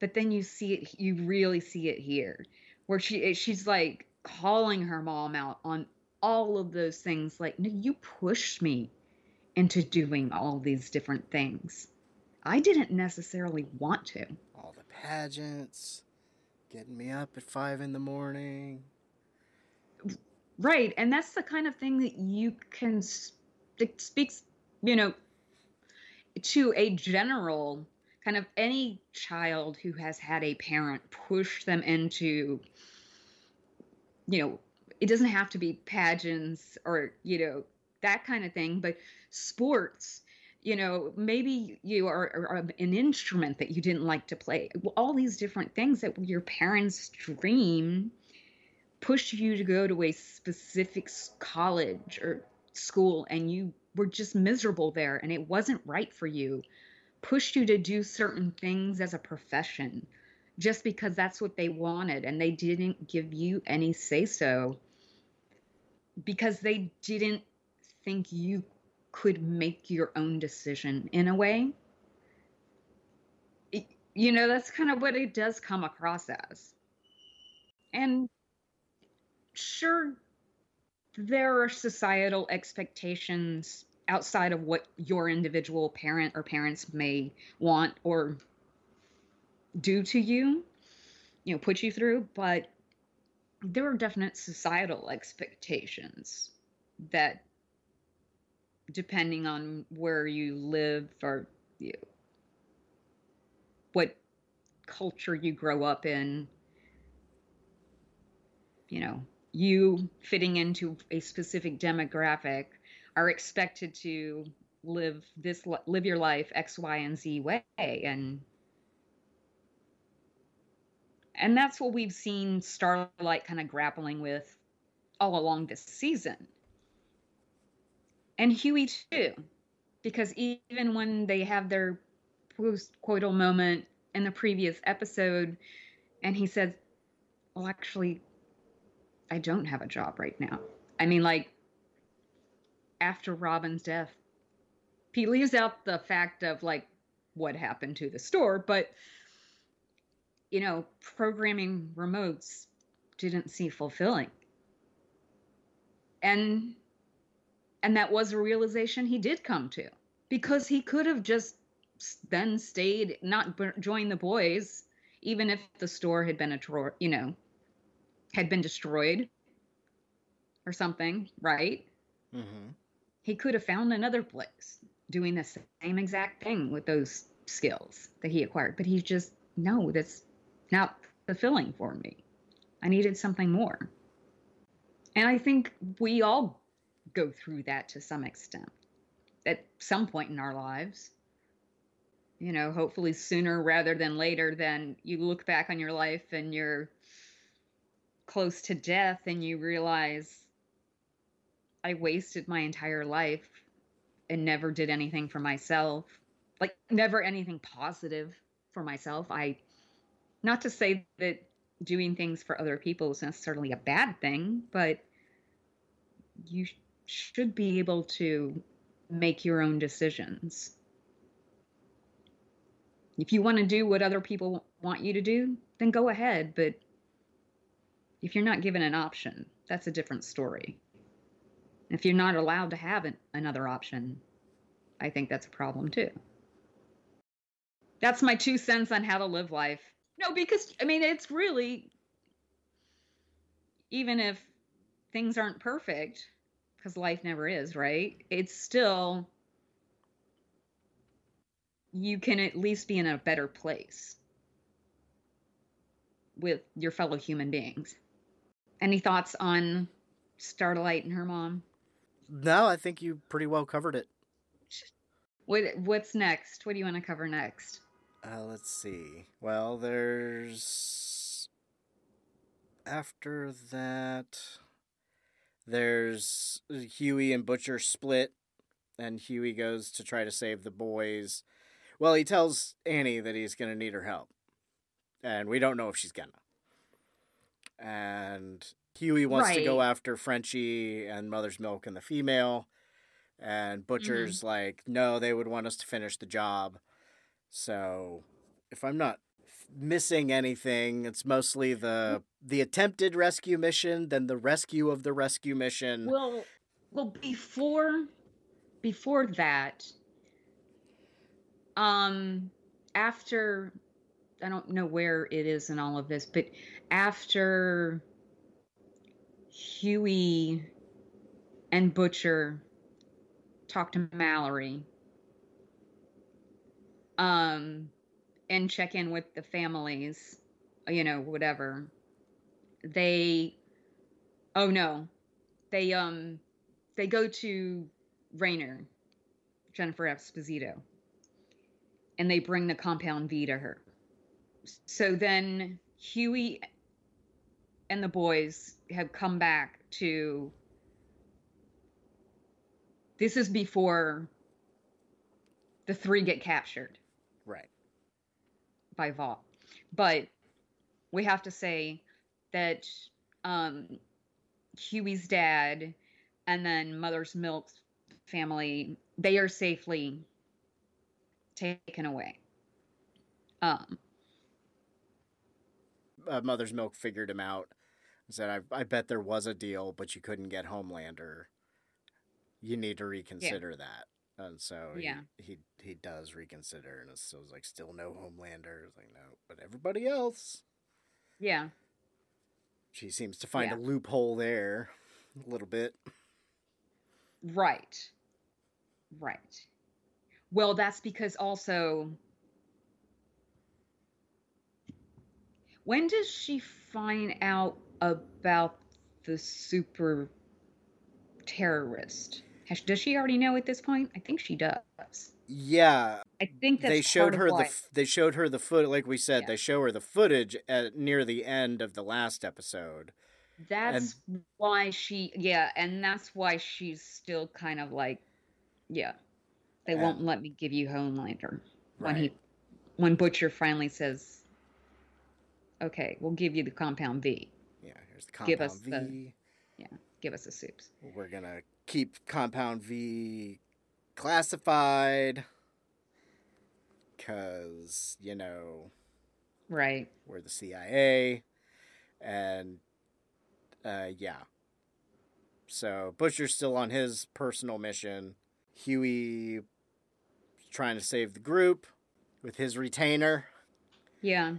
B: but then you see it you really see it here where she she's like calling her mom out on all of those things like no you pushed me into doing all these different things i didn't necessarily want to
A: all the pageants, getting me up at five in the morning.
B: Right and that's the kind of thing that you can it speaks you know to a general kind of any child who has had a parent push them into you know it doesn't have to be pageants or you know that kind of thing but sports you know maybe you are, are an instrument that you didn't like to play. All these different things that your parents dream pushed you to go to a specific college or school and you were just miserable there and it wasn't right for you pushed you to do certain things as a profession just because that's what they wanted and they didn't give you any say so because they didn't think you could make your own decision in a way. It- you know that's kind of what it does come across as. And sure there are societal expectations outside of what your individual parent or parents may want or do to you, you know, put you through, but there are definite societal expectations that depending on where you live or you what culture you grow up in you know you fitting into a specific demographic are expected to live this live your life x y and z way and and that's what we've seen starlight kind of grappling with all along this season. And hughie too because even when they have their post-coital moment in the previous episode and he says well actually i don't have a job right now i mean like after Robin's death. He leaves out the fact of like what happened to the store, but you know, programming remotes didn't seem fulfilling. And and that was a realization he did come to because he could have just then stayed not joined the boys even if the store had been a you know, had been destroyed or something, right?
A: Mm-hmm.
B: he could have found another place doing the same exact thing with those skills that he acquired. But he's just, no, that's not fulfilling for me. I needed something more. And I think we all go through that to some extent at some point in our lives. You know, hopefully sooner rather than later, than you look back on your life and you're close to death and you realize I wasted my entire life and never did anything for myself. Like never anything positive for myself. I not to say that doing things for other people is necessarily a bad thing, but you sh- should be able to make your own decisions. If you want to do what other people want you to do, then go ahead, but if you're not given an option, that's a different story. If you're not allowed to have an, another option, I think that's a problem too. That's my two cents on how to live life. No, because I mean, it's really, even if things aren't perfect, because life never is, right? It's still, you can at least be in a better place with your fellow human beings. Any thoughts on Starlight and her mom?
A: No, I think you pretty well covered it.
B: What what's next? What do you want to cover next?
A: Uh, let's see. Well, there's after that. There's Hughie and Butcher split, and Hughie goes to try to save the boys. Well, he tells Annie that he's gonna need her help, and we don't know if she's gonna. And Hughie wants to go after Frenchie and Mother's Milk and the female, and Butcher's like, no, they would want us to finish the job. So, if I'm not missing anything, it's mostly the the attempted rescue mission, then the rescue of the rescue mission.
B: Well, well, before before that, um, after I don't know where it is in all of this, but after Hughie and Butcher talk to Mallory, um, and check in with the families, you know, whatever. They, oh no, they um, they go to Raynor, Jennifer Esposito, and they bring the compound V to her. So then Hughie and the boys have come back to. This is before the three get captured
A: right.
B: by Vought. But we have to say that um, Hughie's dad and then Mother's Milk's family, they are safely taken away. Um,
A: Uh, Mother's Milk figured him out and said, I, I bet there was a deal, but you couldn't get Homelander. You need to reconsider that. And so
B: Yeah.
A: he he does reconsider, and it's still like still no Homelander. It's like no, but everybody else.
B: yeah.
A: She seems to find
B: Yeah.
A: a loophole there, a little bit.
B: Right. Right. Well, that's because also. When does she find out about the super terrorist? Has, does she already know at this point? I think she does.
A: Yeah,
B: I think that's
A: they showed her the they showed her the foot like we said
B: Yeah.
A: they show her the footage at near the end of the last episode.
B: That's why she, yeah, and that's why she's still kind of like, yeah, they
A: Yeah.
B: won't let me give you Homelander. When he, when Butcher finally says, okay, we'll give you the Compound V,
A: Yeah, here's the compound
B: Give us
A: V.
B: the- give us the soups.
A: We're gonna keep compound V classified because you know
B: Right.
A: we're the CIA, and uh, yeah. So Butcher's still on his personal mission. Hughie trying to save the group with his retainer.
B: Yeah.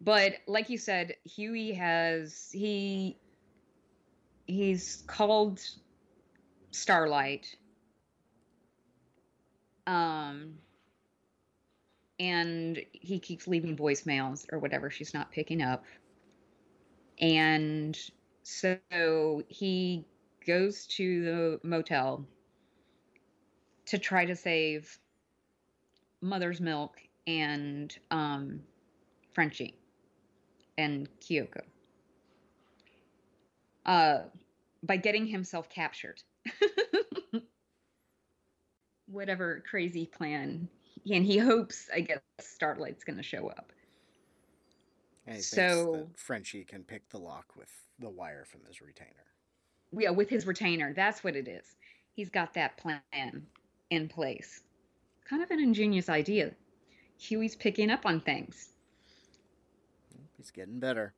B: But like you said, Hughie has he he's called Starlight. Um and he keeps leaving voicemails or whatever she's not picking up. And so he goes to the motel to try to save Mother's Milk and um Frenchie and Kyoko. uh, by getting himself captured. Whatever crazy plan, and he hopes, I guess, Starlight's going to show up. So-
A: that Frenchie can pick the lock with the wire from his retainer.
B: Yeah, with his retainer. That's what it is. He's got that plan in place. Kind of an ingenious idea. Hughie's picking up on things.
A: He's getting better.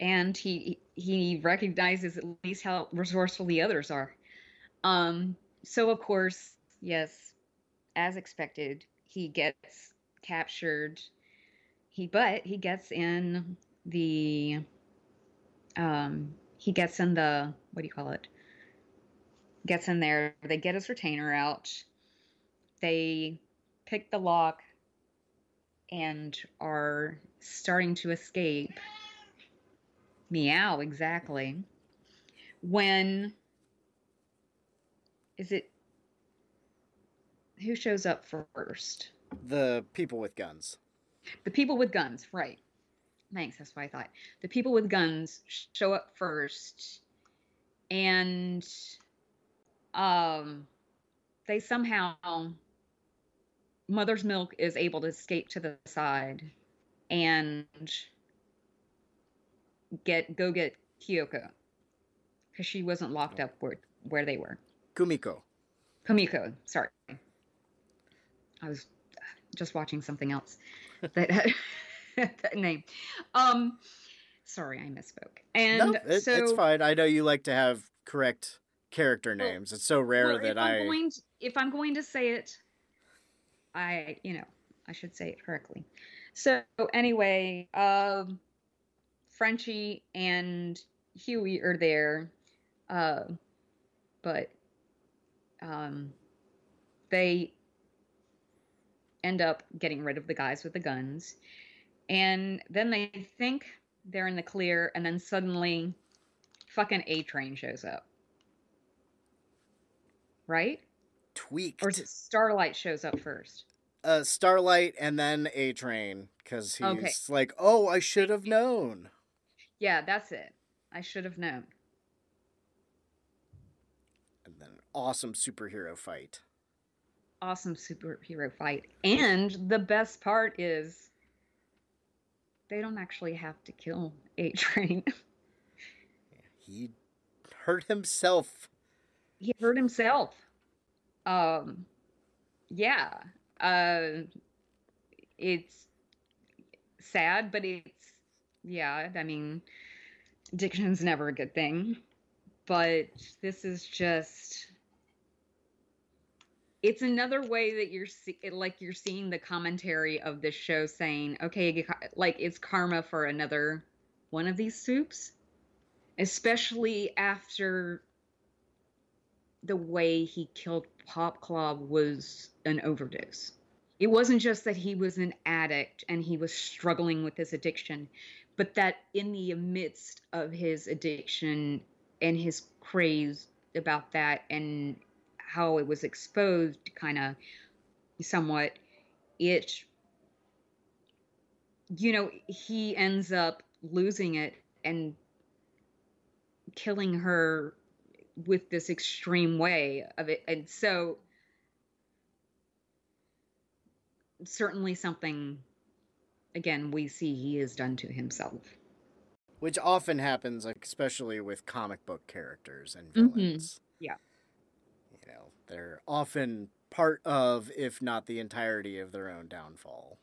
B: and he he recognizes at least how resourceful the others are. Um, so of course, yes, as expected, he gets captured. He but he gets in the um he gets in the what do you call it? Gets in there. They get his retainer out. They pick the lock and are starting to escape. Meow, exactly. When is it who shows up first?
A: The people with guns.
B: The people with guns, right. Thanks, that's what I thought. The people with guns show up first and um they somehow Mother's Milk is able to escape to the side and get go get Kyoko because she wasn't locked up where where they were.
A: Kumiko.
B: Kumiko, sorry, I was just watching something else that had that name. Um, sorry, I misspoke. And
A: no, it,
B: so
A: it's fine. I know you like to have correct character
B: Well-
A: names. it's so rare
B: well,
A: that
B: if
A: I.
B: I'm going to, if I'm going to say it, I you know I should say it correctly. So anyway, um, Frenchie and Hughie are there, uh, but um, they end up getting rid of the guys with the guns, and then they think they're in the clear, and then suddenly, fucking A Train shows up. Right?
A: Tweaked.
B: Or is Starlight shows up first?
A: uh, Starlight and then A Train because he's
B: Okay.
A: like, oh, I should have known.
B: Yeah, that's it. I should have known.
A: And then awesome superhero fight.
B: Awesome superhero fight. And the best part is they don't actually have to kill A Train.
A: He hurt himself.
B: he hurt himself. Um yeah. Uh it's sad, but it's yeah, I mean addiction's never a good thing. But this is just it's another way that you're see- like you're seeing the commentary of this show saying, okay, like it's karma for another one of these soups, especially after the way he killed Popclaw was an overdose. It wasn't just that he was an addict and he was struggling with his addiction, but that in the midst of his addiction and his craze about that and how it was exposed kind of somewhat it you know he ends up losing it and killing her with this extreme way of it and so certainly something again we see he has done to himself
A: Which often happens, like especially with comic book characters and villains. Mm-hmm.
B: Yeah.
A: You know, they're often part of, if not the entirety of their own downfall,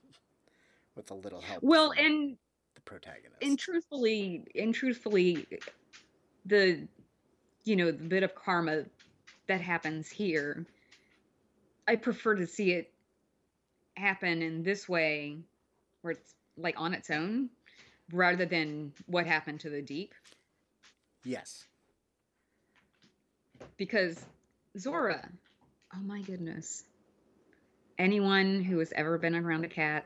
A: with a little help.
B: well
A: from
B: and
A: the protagonist.
B: and truthfully and truthfully the you know the bit of karma that happens here i prefer to see it happen in this way where it's like on its own rather than what happened to the deep
A: yes.
B: because zora oh my goodness anyone who has ever been around a cat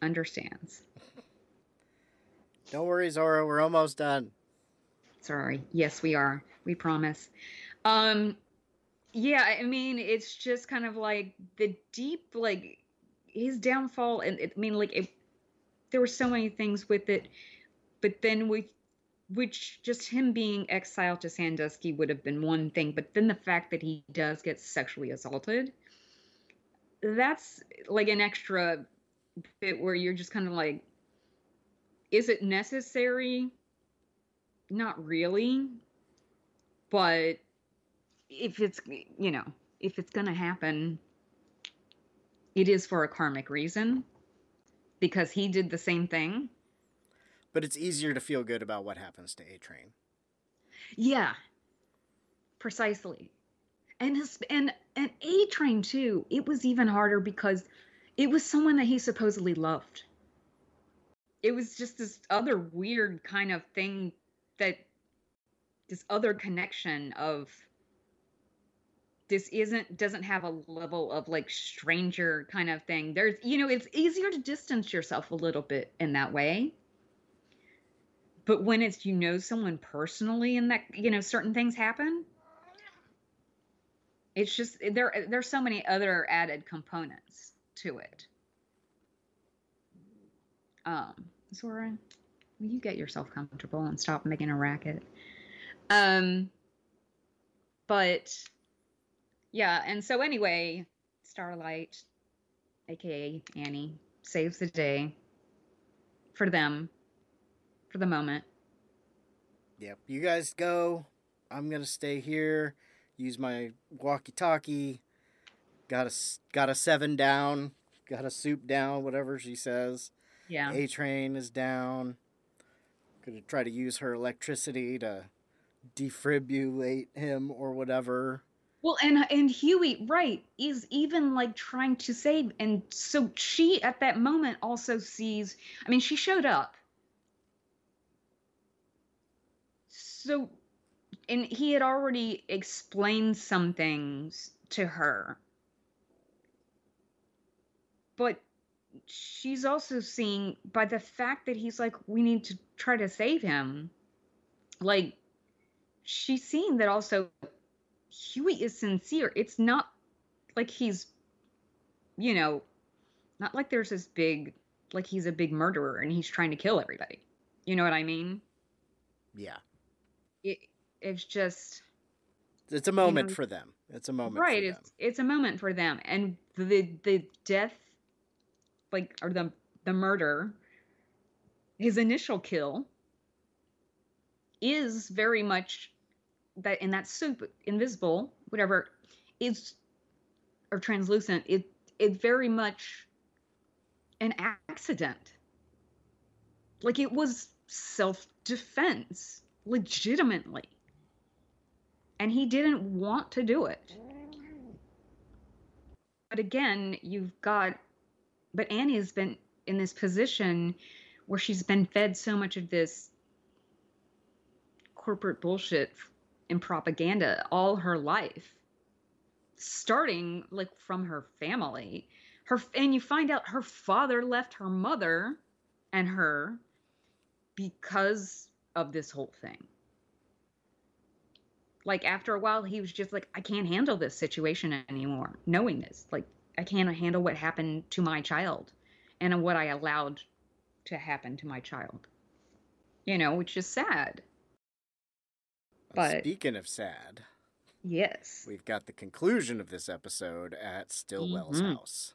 B: understands
A: Don't worry, Zora. We're almost done.
B: Sorry. Yes, we are. We promise. Um yeah, I mean, it's just kind of like the deep like his downfall and it, I mean like it, there were so many things with it but then we which just him being exiled to Sandusky would have been one thing, but then the fact that he does get sexually assaulted, that's like an extra bit where you're just kind of like, is it necessary? Not really. But if it's, you know, if it's going to happen, it is for a karmic reason because he did the same thing.
A: But it's easier to feel good about what happens to A Train.
B: Yeah. Precisely. And his and and A Train too. It was even harder because it was someone that he supposedly loved. It was just this other weird kind of thing that this other connection of this isn't doesn't have a level of like stranger kind of thing. There's you know, it's easier to distance yourself a little bit in that way. But when it's you know someone personally and that you know certain things happen, it's just there there's so many other added components to it. Um, Zora, will you get yourself comfortable and stop making a racket? Um, but yeah, and so anyway, Starlight, aka Annie, saves the day for them for the moment.
A: Yep. You guys go. I'm gonna stay here. Use my walkie-talkie. Got a got a seven down. Got a soup down. Whatever she says.
B: Yeah.
A: A train is down. Gonna try to use her electricity to defibrillate him or whatever.
B: Well, and and Hughie, right, is even like trying to save, and so she at that moment also sees. I mean, she showed up. So, and he had already explained some things to her, but she's also seeing by the fact that he's like, we need to try to save him. Like, she's seeing that also Hughie is sincere. It's not like he's, you know, not like there's this big, like he's a big murderer and he's trying to kill everybody. You know what I mean?
A: Yeah.
B: It it's just
A: It's a moment
B: know,
A: for them. It's a moment
B: right.
A: for them.
B: It's it's a moment for them, and the the death, like or the the murder, his initial kill is very much that in that soup invisible whatever is or translucent it it very much an accident. Like it was self-defense legitimately. And he didn't want to do it. But again you've got but annie has been in this position where she's been fed so much of this corporate bullshit and propaganda all her life starting like from her family. Her and you find out her father left her mother and her because of this whole thing. Like after a while he was just like i can't handle this situation anymore knowing this. Like i can't handle what happened to my child and what i allowed to happen to my child. You know which is sad but
A: Speaking of sad,
B: yes
A: we've got the conclusion of this episode at Stillwell's
B: Mhm.
A: house.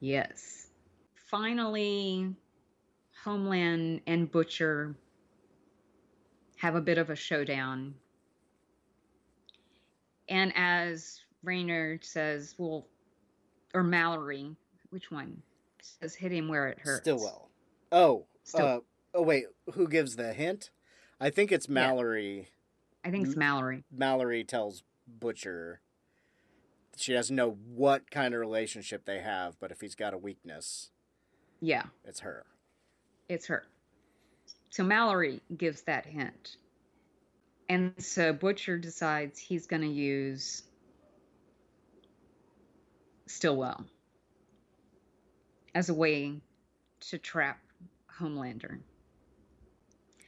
B: Yes. Finally, Homeland and Butcher have a bit of a showdown. And as Raynor says, well, or Mallory, which one? Says hit him where it hurts.
A: Stillwell. Oh,
B: Still-
A: uh, oh wait, who gives the hint? I think it's Mallory.
B: I think it's Mallory.
A: Mallory tells Butcher she doesn't know what kind of relationship they have, but if he's got a weakness,
B: Yeah,
A: it's her.
B: it's her. So Mallory gives that hint. And so Butcher decides he's going to use Stillwell as a way to trap Homelander.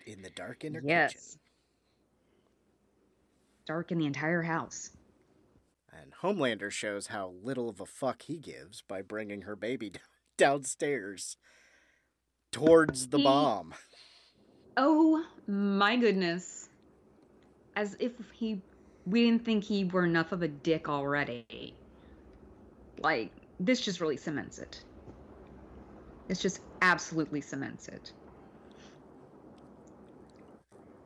A: In the dark inner
B: Yes.
A: kitchen.
B: Dark in the entire house.
A: And Homelander shows how little of a fuck he gives by bringing her baby downstairs towards the
B: He-
A: bomb.
B: Oh my goodness. As if he we didn't think he were enough of a dick already. Like, this just really cements it. This just absolutely cements it.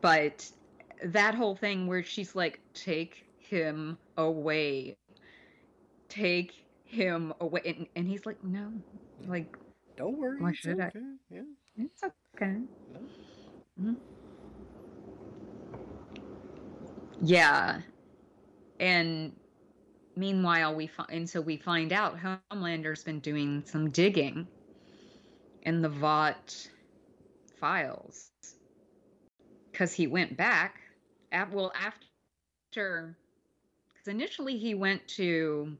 B: But that whole thing where she's like, take him away. Take him away. And, and he's like, no. Like,
A: Don't worry.
B: Why
A: it's
B: should I?
A: okay. Yeah.
B: it's okay. Mhm. Yeah. And meanwhile, we find, and so we find out Homelander's been doing some digging in the Vought files because he went back. At, well, after, because initially he went to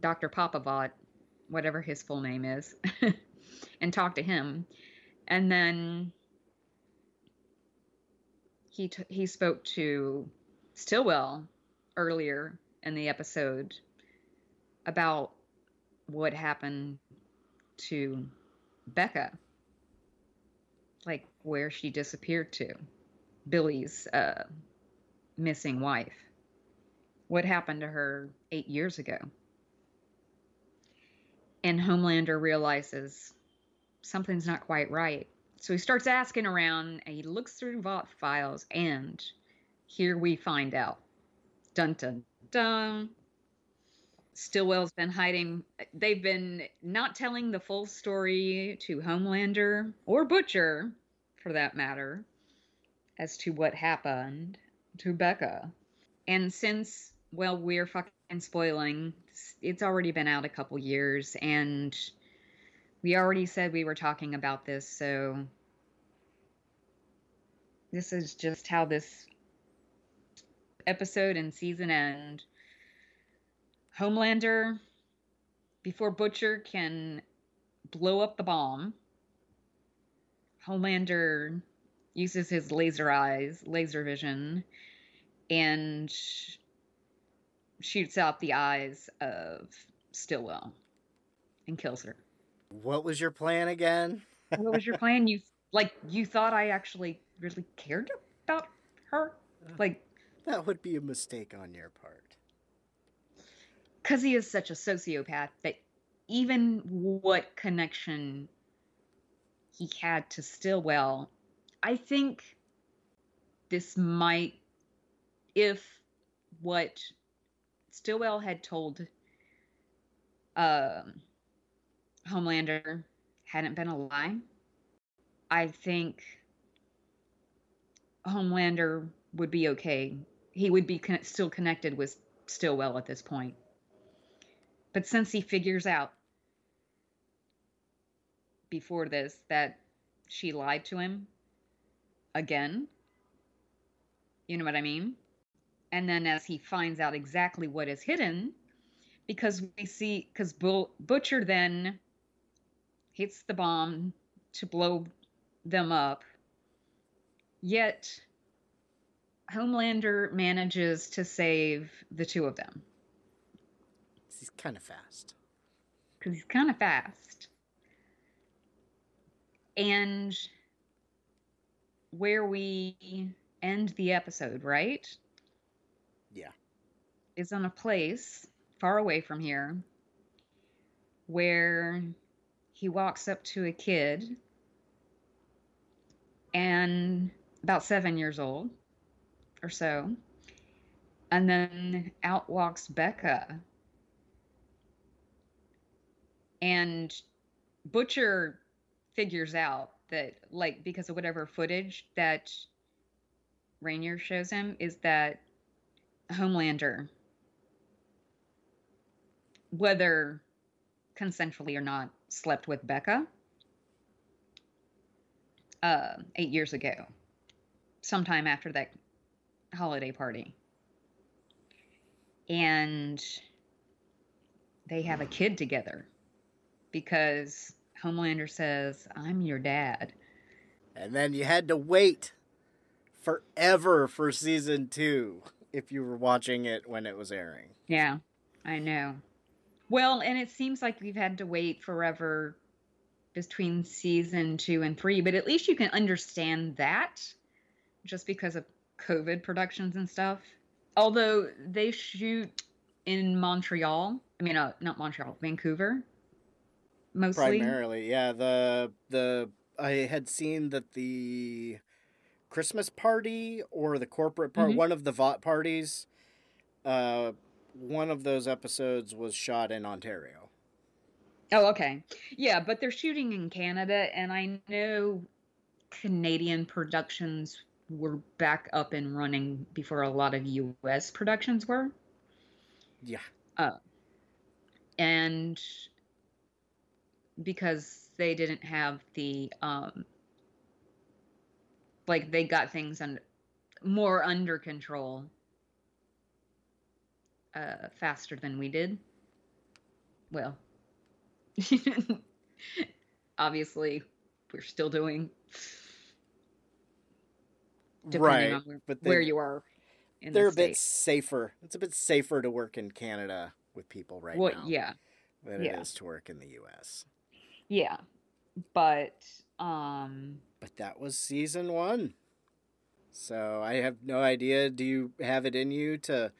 B: Dr. Papa Vought, whatever his full name is, and talked to him, and then he t- he spoke to Stillwell earlier in the episode about what happened to Becca, like where she disappeared to, Billy's uh, missing wife. What happened to her eight years ago? And Homelander realizes something's not quite right. So he starts asking around and he looks through Vought files, and here we find out. Dun dun dun. Stillwell's been hiding. They've been not telling the full story to Homelander or Butcher, for that matter, as to what happened to Becca. And since, well, we're fucking spoiling, it's already been out a couple years, and we already said we were talking about this, so this is just how this episode and season end. Homelander, before Butcher can blow up the bomb, Homelander uses his laser eyes, laser vision, and shoots out the eyes of Stillwell and kills her.
A: What was your plan again?
B: what was your plan? You like you thought I actually really cared about her? Like
A: That would be a mistake on your part.
B: cuz he is such a sociopath that even what connection he had to Stillwell, I think this might if what Stillwell had told um Homelander hadn't been a lie, I think Homelander would be okay. He would be con- still connected with Stillwell at this point. But since he figures out before this that she lied to him again, you know what I mean? And then as he finds out exactly what is hidden, because we see, because Butcher then hits the bomb to blow them up. Yet, Homelander manages to save the two of them
A: He's kind of fast.
B: because he's kind of fast. And where we end the episode, right?
A: Yeah.
B: Is on a place far away from here where he walks up to a kid and about seven years old or so. And then out walks Becca. And Butcher figures out that, like, because of whatever footage that Raynor shows him, is that Homelander, whether consensually or not, slept with Becca uh, eight years ago, sometime after that holiday party. And they have a kid together because Homelander says, I'm your dad.
A: And then you had to wait forever for season two if you were watching it when it was airing.
B: Yeah, I know. Well, and it seems like we've had to wait forever between season two and three, but at least you can understand that just because of COVID productions and stuff. Although they shoot in Montreal, I mean, uh, not Montreal, Vancouver, mostly.
A: Primarily, yeah. The the I had seen that the Christmas party or the corporate part,
B: Mhm.
A: one of the Vought parties, uh, one of those episodes was shot in Ontario.
B: Oh, okay. Yeah, but they're shooting in Canada, and I know Canadian productions were back up and running before a lot of US productions were.
A: Yeah.
B: And because they didn't have the um like they got things under more under control uh faster than we did. Well, obviously we're still doing depending
A: right,
B: on where,
A: but
B: where you are in
A: They're
B: the
A: a bit safer. It's a bit safer to work in Canada with people right
B: well,
A: now
B: yeah.
A: than
B: yeah.
A: it is to work in the U.S.
B: Yeah. But um
A: But that was season one. So I have no idea. Do you have it in you to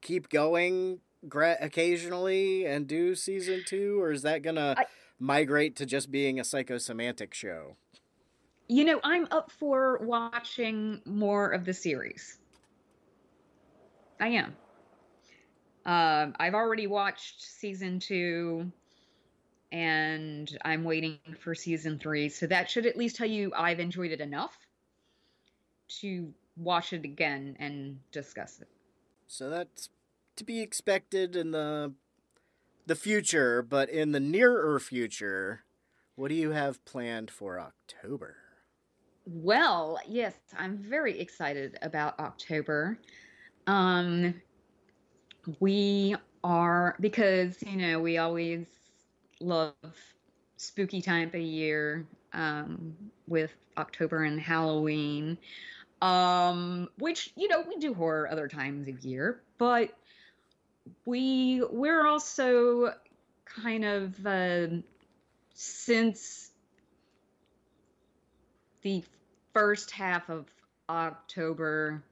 A: keep going occasionally and do season two, or is that gonna migrate to just being a psychosemantic show?
B: you know, I'm up for watching more of the series. I am. Um, I've already watched season two, and I'm waiting for season three. So that should at least tell you I've enjoyed it enough to watch it again and discuss it.
A: So that's to be expected in the the future, but in the nearer future, what do you have planned for October?
B: Well, yes, I'm very excited about October. Um we are because, you know, we always love spooky time of year um with October and Halloween. Um which, you know, we do horror other times of year, but we we're also kind of uh, since the first half of October.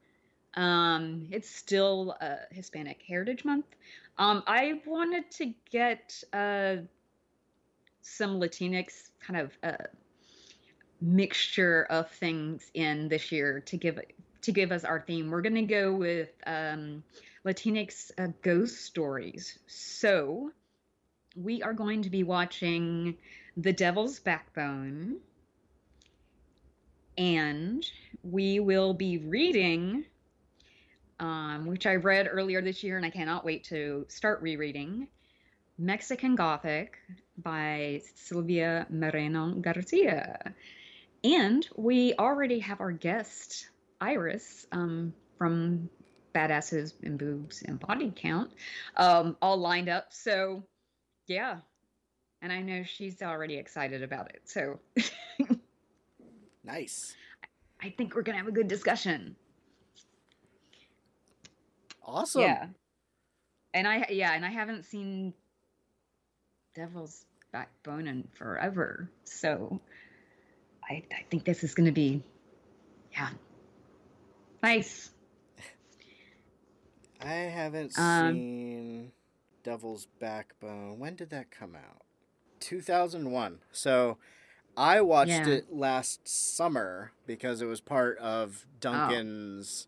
B: Um, it's still uh, Hispanic Heritage Month. Um, I wanted to get uh, some Latinx kind of uh, mixture of things in this year to give to give us our theme. We're gonna go with um, Latinx uh, ghost stories. So we are going to be watching The Devil's Backbone and we will be reading, um, which I read earlier this year, and I cannot wait to start rereading, Mexican Gothic by Silvia Moreno Garcia. And we already have our guest, Iris, um, from Badasses and Boobs and Body Count, um, all lined up. So, yeah. And I know she's already excited about it. So,
A: Nice.
B: I think we're gonna have a good discussion.
A: Awesome.
B: Yeah. And I yeah, and I haven't seen Devil's Backbone in forever. So I I think this is gonna be yeah. Nice.
A: I haven't
B: Um,
A: seen Devil's Backbone. When did that come out? 2001. So I watched
B: Yeah.
A: it last summer because it was part of Duncan's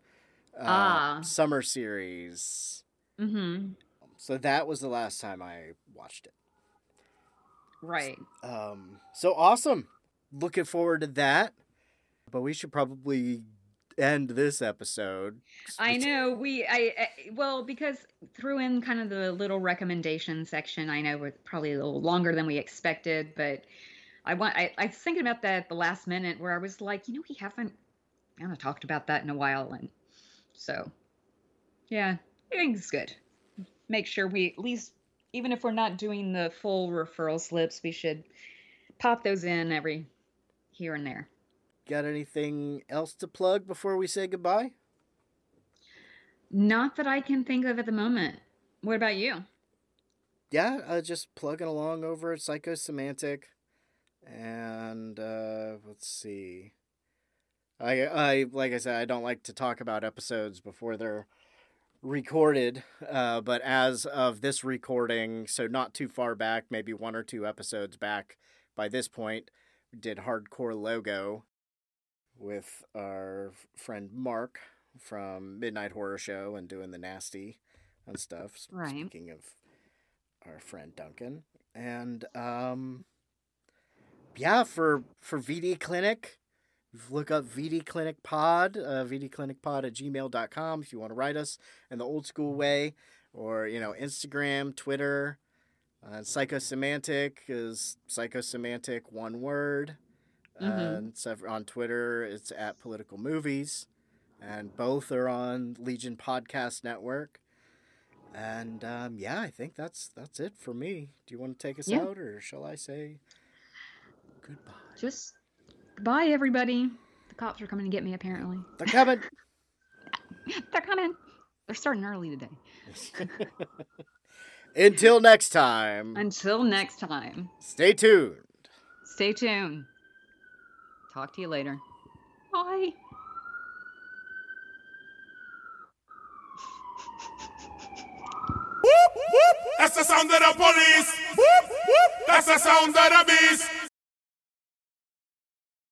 A: uh,
B: Oh. Ah.
A: summer series.
B: Mm-hmm.
A: So that was the last time I watched it.
B: Right.
A: Um, so awesome. Looking forward to that. But we should probably end this episode.
B: I know we I, I well because threw in kind of the little recommendation section. I know we're probably a little longer than we expected, but I want I, I was thinking about that at the last minute where I was like, you know, we haven't kind of talked about that in a while, and so yeah, I think it's good. Make sure we at least even if we're not doing the full referral slips, we should pop those in every here and there.
A: Got anything else to plug before we say goodbye?
B: Not that I can think of at the moment. What about you?
A: yeah, uh, just plugging along over at Psychosemantic. And uh, let's see. I I like I said I don't like to talk about episodes before they're recorded, uh, but as of this recording, so not too far back, maybe one or two episodes back by this point, did Hardcore Logo with our friend Mark from Midnight Horror Show and doing the nasty and stuff.
B: Right.
A: Speaking of our friend Duncan. And um yeah, for for VD Clinic, look up VD Clinic Pod, uh, VDClinicPod at gmail.com if you want to write us in the old school way, or, you know, Instagram, Twitter. Uh, Psychosemantic is Psychosemantic, one word.
B: Mhm.
A: And so on Twitter, it's at Political Movies. And both are on Legion Podcast Network. And um, yeah, I think that's that's it for me. Do you want to take us
B: Yeah.
A: out, or shall I say goodbye?
B: Just bye, everybody. The cops are coming to get me, apparently.
A: They're coming.
B: They're coming. They're starting early today.
A: Until next time,
B: Until next time,
A: stay tuned.
B: stay tuned. Talk to you later. Bye.
F: That's the sound of the police. That's the sound of the beast.